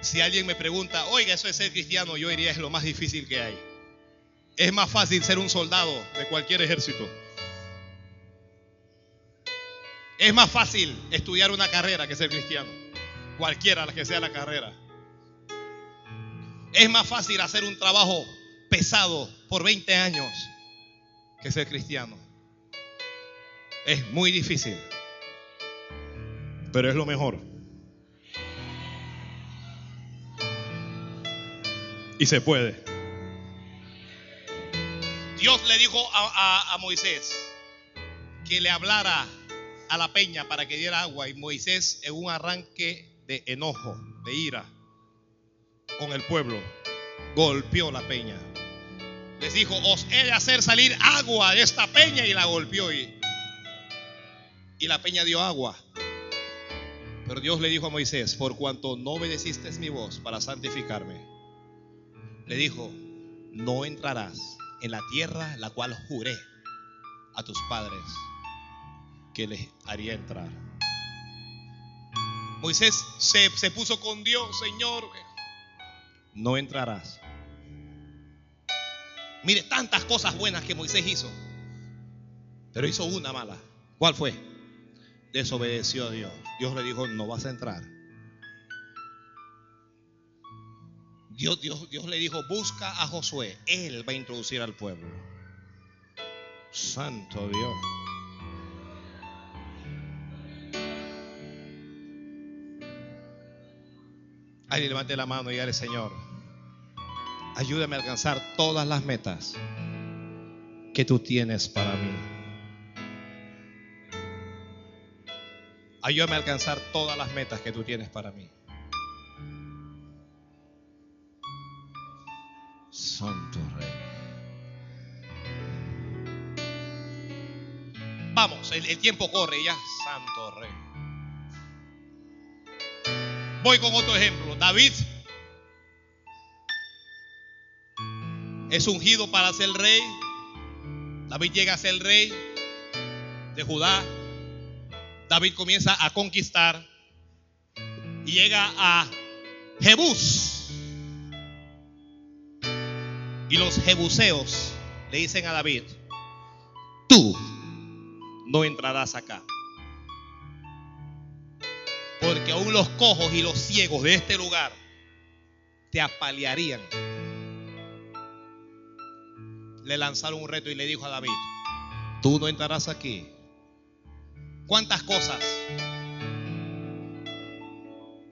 Si alguien me pregunta, oiga, eso de ser cristiano, yo diría es lo más difícil que hay. Es más fácil ser un soldado de cualquier ejército. Es más fácil estudiar una carrera que ser cristiano. Cualquiera la que sea la carrera. Es más fácil hacer un trabajo pesado por 20 años que ser cristiano. Es muy difícil. Pero es lo mejor. Y se puede. Dios le dijo a, Moisés que le hablara a la peña para que diera agua. Y Moisés, en un arranque de enojo, de ira, con el pueblo, golpeó la peña. Les dijo, os he de hacer salir agua de esta peña y la golpeó. Y, y la peña dio agua. Pero Dios le dijo a Moisés, por cuanto no obedeciste mi voz para santificarme, le dijo, no entrarás en la tierra la cual juré a tus padres que les haría entrar. Moisés se, se puso con Dios, Señor, no entrarás. Mire tantas cosas buenas que Moisés hizo, pero hizo una mala. ¿Cuál fue? Desobedeció a Dios. Dios le dijo, no vas a entrar. Dios, Dios, Dios le dijo, busca a Josué, él va a introducir al pueblo. Santo Dios. Alguien levante la mano y dígale, Señor, ayúdame a alcanzar todas las metas que tú tienes para mí. Ayúdame a alcanzar todas las metas que tú tienes para mí. Santo Rey. Vamos, el, tiempo corre ya. Santo Rey. Voy con otro ejemplo. David es ungido para ser rey. David llega a ser rey de Judá. David comienza a conquistar y llega a Jebús. Y los jebuseos le dicen a David, tú no entrarás acá. Porque aún los cojos y los ciegos de este lugar te apalearían. Le lanzaron un reto y le dijo a David, tú no entrarás aquí. ¿Cuántas cosas?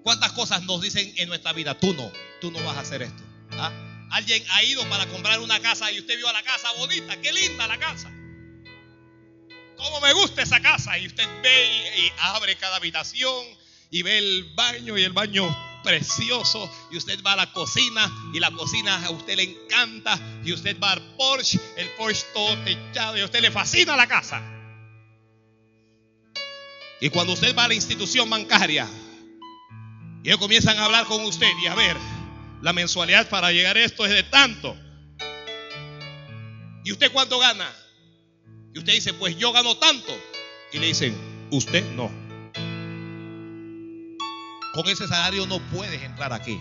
¿Cuántas cosas nos dicen en nuestra vida? Tú no, tú no vas a hacer esto. ¿Ah? Alguien ha ido para comprar una casa y usted vio la casa bonita, qué linda la casa. ¿Cómo me gusta esa casa? Y usted ve y, y abre cada habitación y ve el baño y el baño precioso y usted va a la cocina y la cocina a usted le encanta y usted va al Porsche, el Porsche todo techado y a usted le fascina la casa. Y cuando usted va a la institución bancaria y ellos comienzan a hablar con usted y a ver, la mensualidad para llegar a esto es de tanto. ¿Y usted cuánto gana? Y usted dice, pues yo gano tanto. Y le dicen, usted no. Con ese salario no puedes entrar aquí.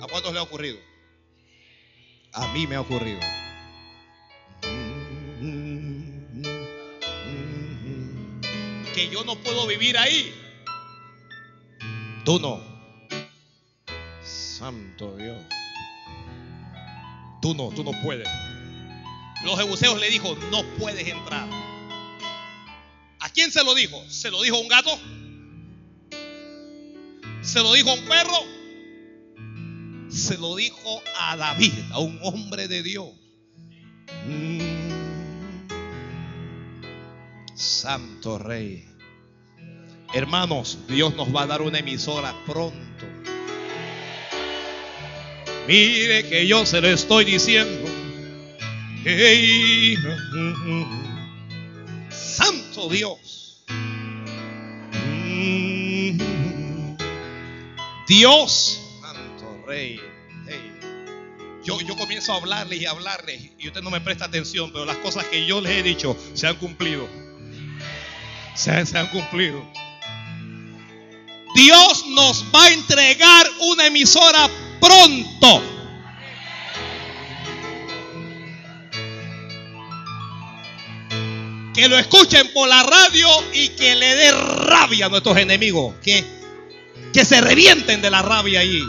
¿A cuántos le ha ocurrido? A mí me ha ocurrido. Yo no puedo vivir ahí. Tú no. Santo Dios. Tú no, tú no puedes. Los jebuseos le dijo, no puedes entrar. ¿A quién se lo dijo? ¿Se lo dijo a un gato? ¿Se lo dijo a un perro? Se lo dijo a David, a un hombre de Dios. Mm. Santo Rey. Hermanos, Dios nos va a dar una emisora pronto. Mire que yo se lo estoy diciendo. Santo Dios. Dios, Santo Rey. Yo, yo comienzo a hablarles y hablarles y usted no me presta atención, pero las cosas que yo les he dicho se han cumplido. Se han cumplido. Dios nos va a entregar una emisora pronto. Que lo escuchen por la radio y que le dé rabia a nuestros enemigos. Que, que se revienten de la rabia ahí.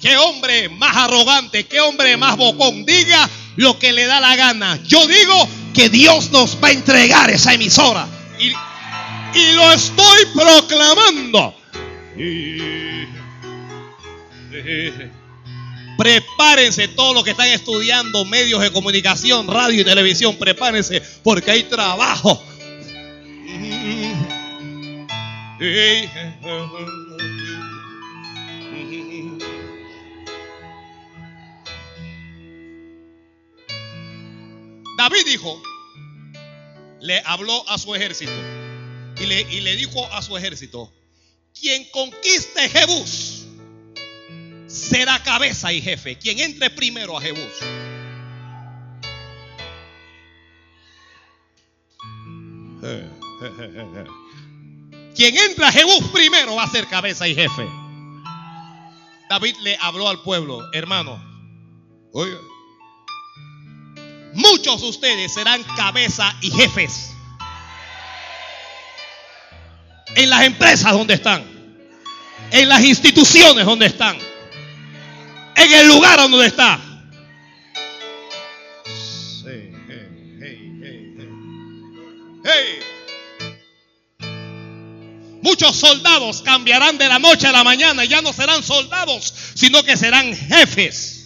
Qué hombre más arrogante, qué hombre más bocón. Diga lo que le da la gana. Yo digo que Dios nos va a entregar esa emisora. Y, lo estoy proclamando. Prepárense todos los que están estudiando medios de comunicación, radio y televisión. Prepárense porque hay trabajo. David dijo, le habló a su ejército y le, dijo a su ejército, quien conquiste Jebús será cabeza y jefe. Quien entre primero a Jebús. Quien entra a Jebús primero va a ser cabeza y jefe. David le habló al pueblo, hermano. Oiga. Muchos de ustedes serán cabeza y jefes. En las empresas donde están. En las instituciones donde están. En el lugar donde está. Sí, hey, hey, hey, hey. Muchos soldados cambiarán de la noche a la mañana y ya no serán soldados, sino que serán jefes.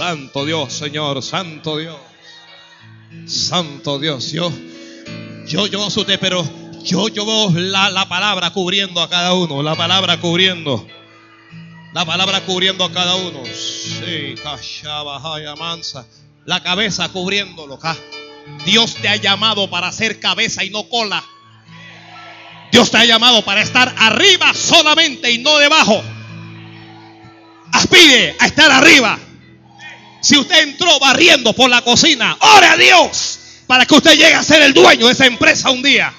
Santo Dios, Señor, Santo Dios. Santo Dios, yo, yo, yo usted, pero yo, yo veo la, la palabra cubriendo a cada uno, la palabra cubriendo. La palabra cubriendo a cada uno. Sí, mansa. La cabeza cubriéndolo. Dios te ha llamado para ser cabeza y no cola. Dios te ha llamado para estar arriba solamente y no debajo. Aspire a estar arriba. Si usted entró barriendo por la cocina, ore a Dios para que usted llegue a ser el dueño de esa empresa un día.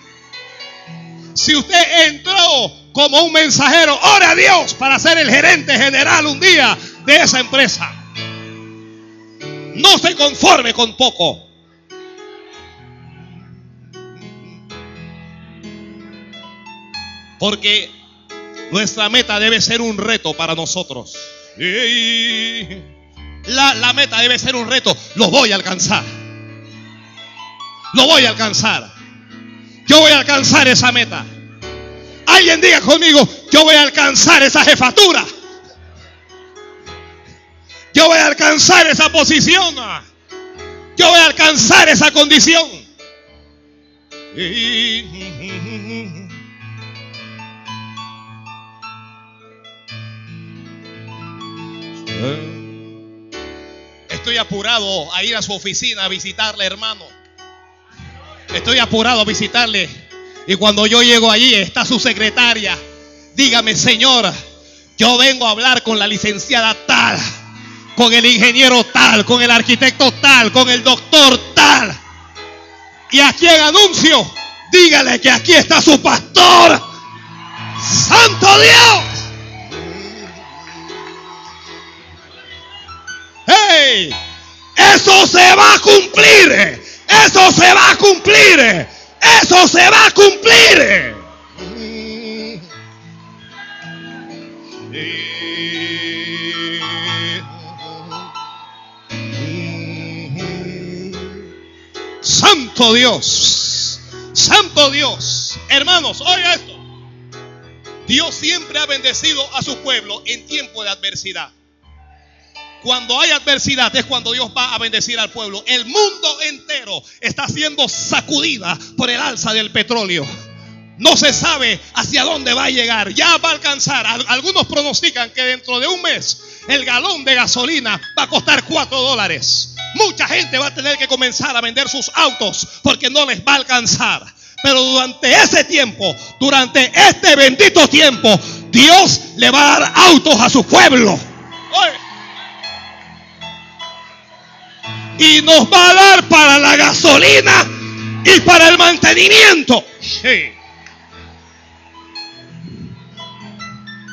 Si usted entró como un mensajero, ore a Dios para ser el gerente general un día de esa empresa. No se conforme con poco. Porque nuestra meta debe ser un reto para nosotros. La, meta debe ser un reto. Lo voy a alcanzar. Lo voy a alcanzar. Yo voy a alcanzar esa meta. Alguien diga conmigo, yo voy a alcanzar esa jefatura. Yo voy a alcanzar esa posición. Yo voy a alcanzar esa condición. Estoy apurado a ir a su oficina a visitarle, hermano. Estoy apurado a visitarle. Y cuando yo llego allí está su secretaria. Dígame, señora, yo vengo a hablar con la licenciada tal, con el ingeniero tal, con el arquitecto tal, con el doctor tal. Y aquí en anuncio, dígale que aquí está su pastor. Santo Dios. Eso se va a cumplir. Eso se va a cumplir. Eso se va a cumplir. Santo Dios. Santo Dios. Hermanos, oiga esto. Dios siempre ha bendecido a su pueblo en tiempo de adversidad. Cuando hay adversidad es cuando Dios va a bendecir al pueblo. El mundo entero está siendo sacudida por el alza del petróleo. No se sabe hacia dónde va a llegar. Ya va a alcanzar. Al- Algunos pronostican que dentro de un mes el galón de gasolina va a costar 4 dólares. Mucha gente va a tener que comenzar a vender sus autos porque no les va a alcanzar. Pero durante ese tiempo, durante este bendito tiempo, Dios le va a dar autos a su pueblo. Y nos va a dar para la gasolina y para el mantenimiento. Sí.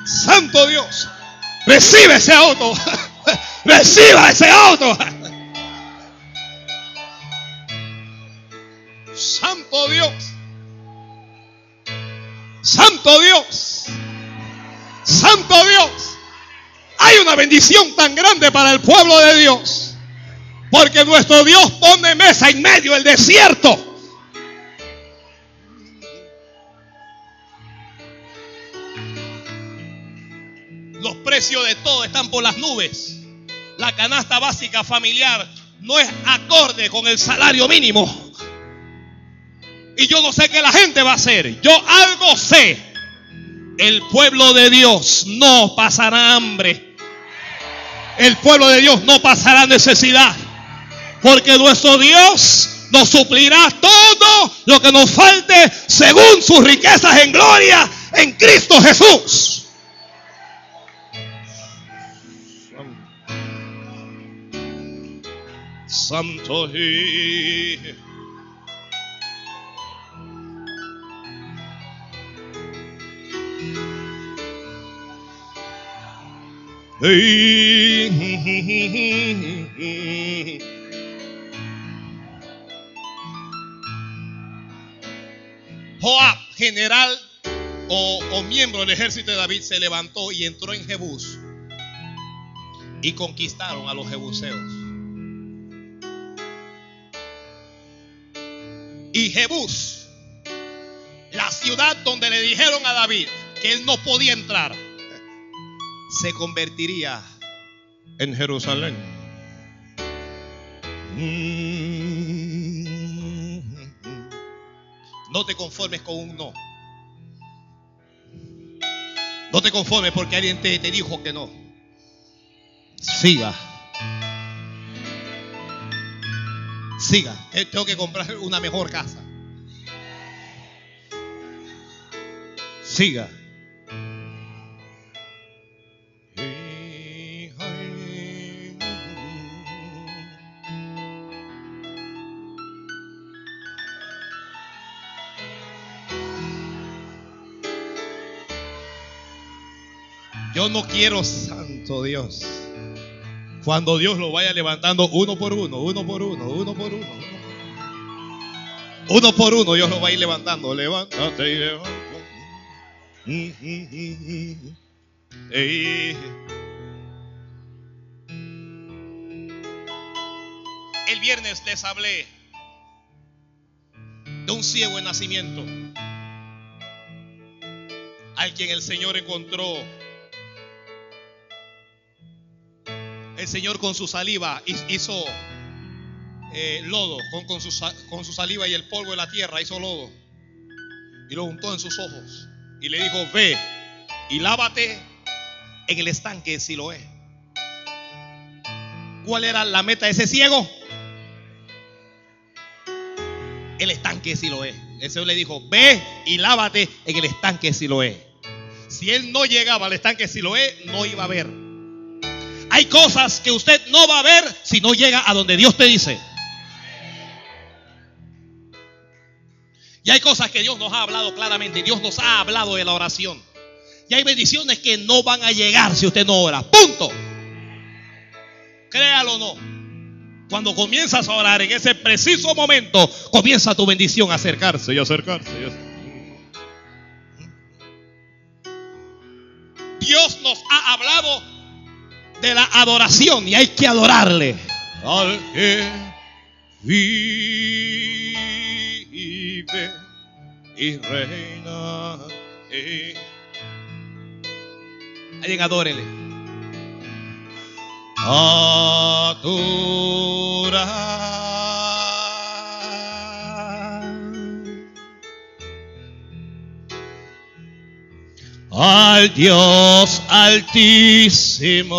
Santo Dios, recibe ese auto, reciba ese auto. Santo Dios, Santo Dios, Santo Dios. Hay una bendición tan grande para el pueblo de Dios. Porque nuestro Dios pone mesa en medio del desierto. Los precios de todo están por las nubes. La canasta básica familiar no es acorde con el salario mínimo. Y yo no sé qué la gente va a hacer. Yo algo sé. El pueblo de Dios no pasará hambre. El pueblo de Dios no pasará necesidad. Porque nuestro Dios nos suplirá todo lo que nos falte según sus riquezas en gloria en Cristo Jesús. General o, miembro del ejército de David, se levantó y entró en Jebús y conquistaron a los jebuseos. Y Jebús, la ciudad donde le dijeron a David que él no podía entrar, se convertiría en Jerusalén. No te conformes con un no. No te conformes porque alguien te, dijo que no. Siga. Siga. Tengo que comprar una mejor casa. Siga. Yo no quiero, santo Dios, cuando Dios lo vaya levantando uno por uno, uno por uno, uno por uno. Uno por uno Dios lo va a ir levantando. Levántate y levanta. El viernes les hablé de un ciego en nacimiento al quien el Señor encontró el Señor con su saliva hizo eh, lodo, con, su, saliva y el polvo de la tierra hizo lodo. Y lo untó en sus ojos. Y le dijo, ve y lávate en el estanque de Siloé. ¿Cuál era la meta de ese ciego? El estanque de Siloé. El Señor le dijo, ve y lávate en el estanque de Siloé. Si él no llegaba al estanque de Siloé, no iba a ver. Hay cosas que usted no va a ver si no llega a donde Dios te dice. Y hay cosas que Dios nos ha hablado claramente. Dios nos ha hablado de la oración. Y hay bendiciones que no van a llegar si usted no ora. Punto. Créalo o no. Cuando comienzas a orar en ese preciso momento, comienza tu bendición a acercarse y acercarse. Y acercarse. Dios nos ha hablado de la adoración y hay que adorarle. Al que vive y reina. Y... Alguien adórele. Adorar al Dios altísimo,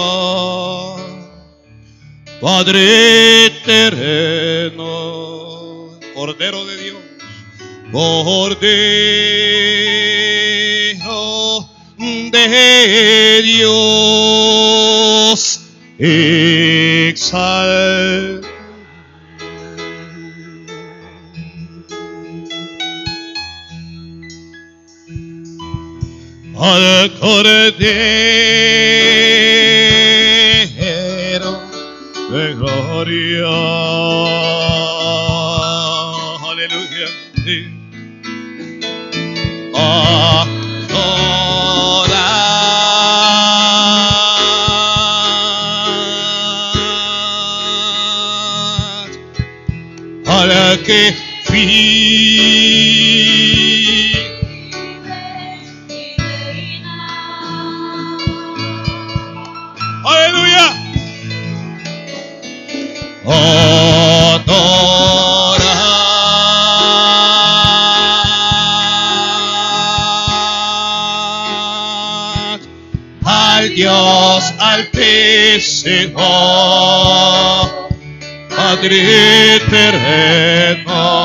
Padre eterno, Cordero de Dios, Cordero de Dios, exalta. Al Cordero de gloria. Aleluya. Sí. Adorar que Adorad al Dios altísimo, Padre eterno.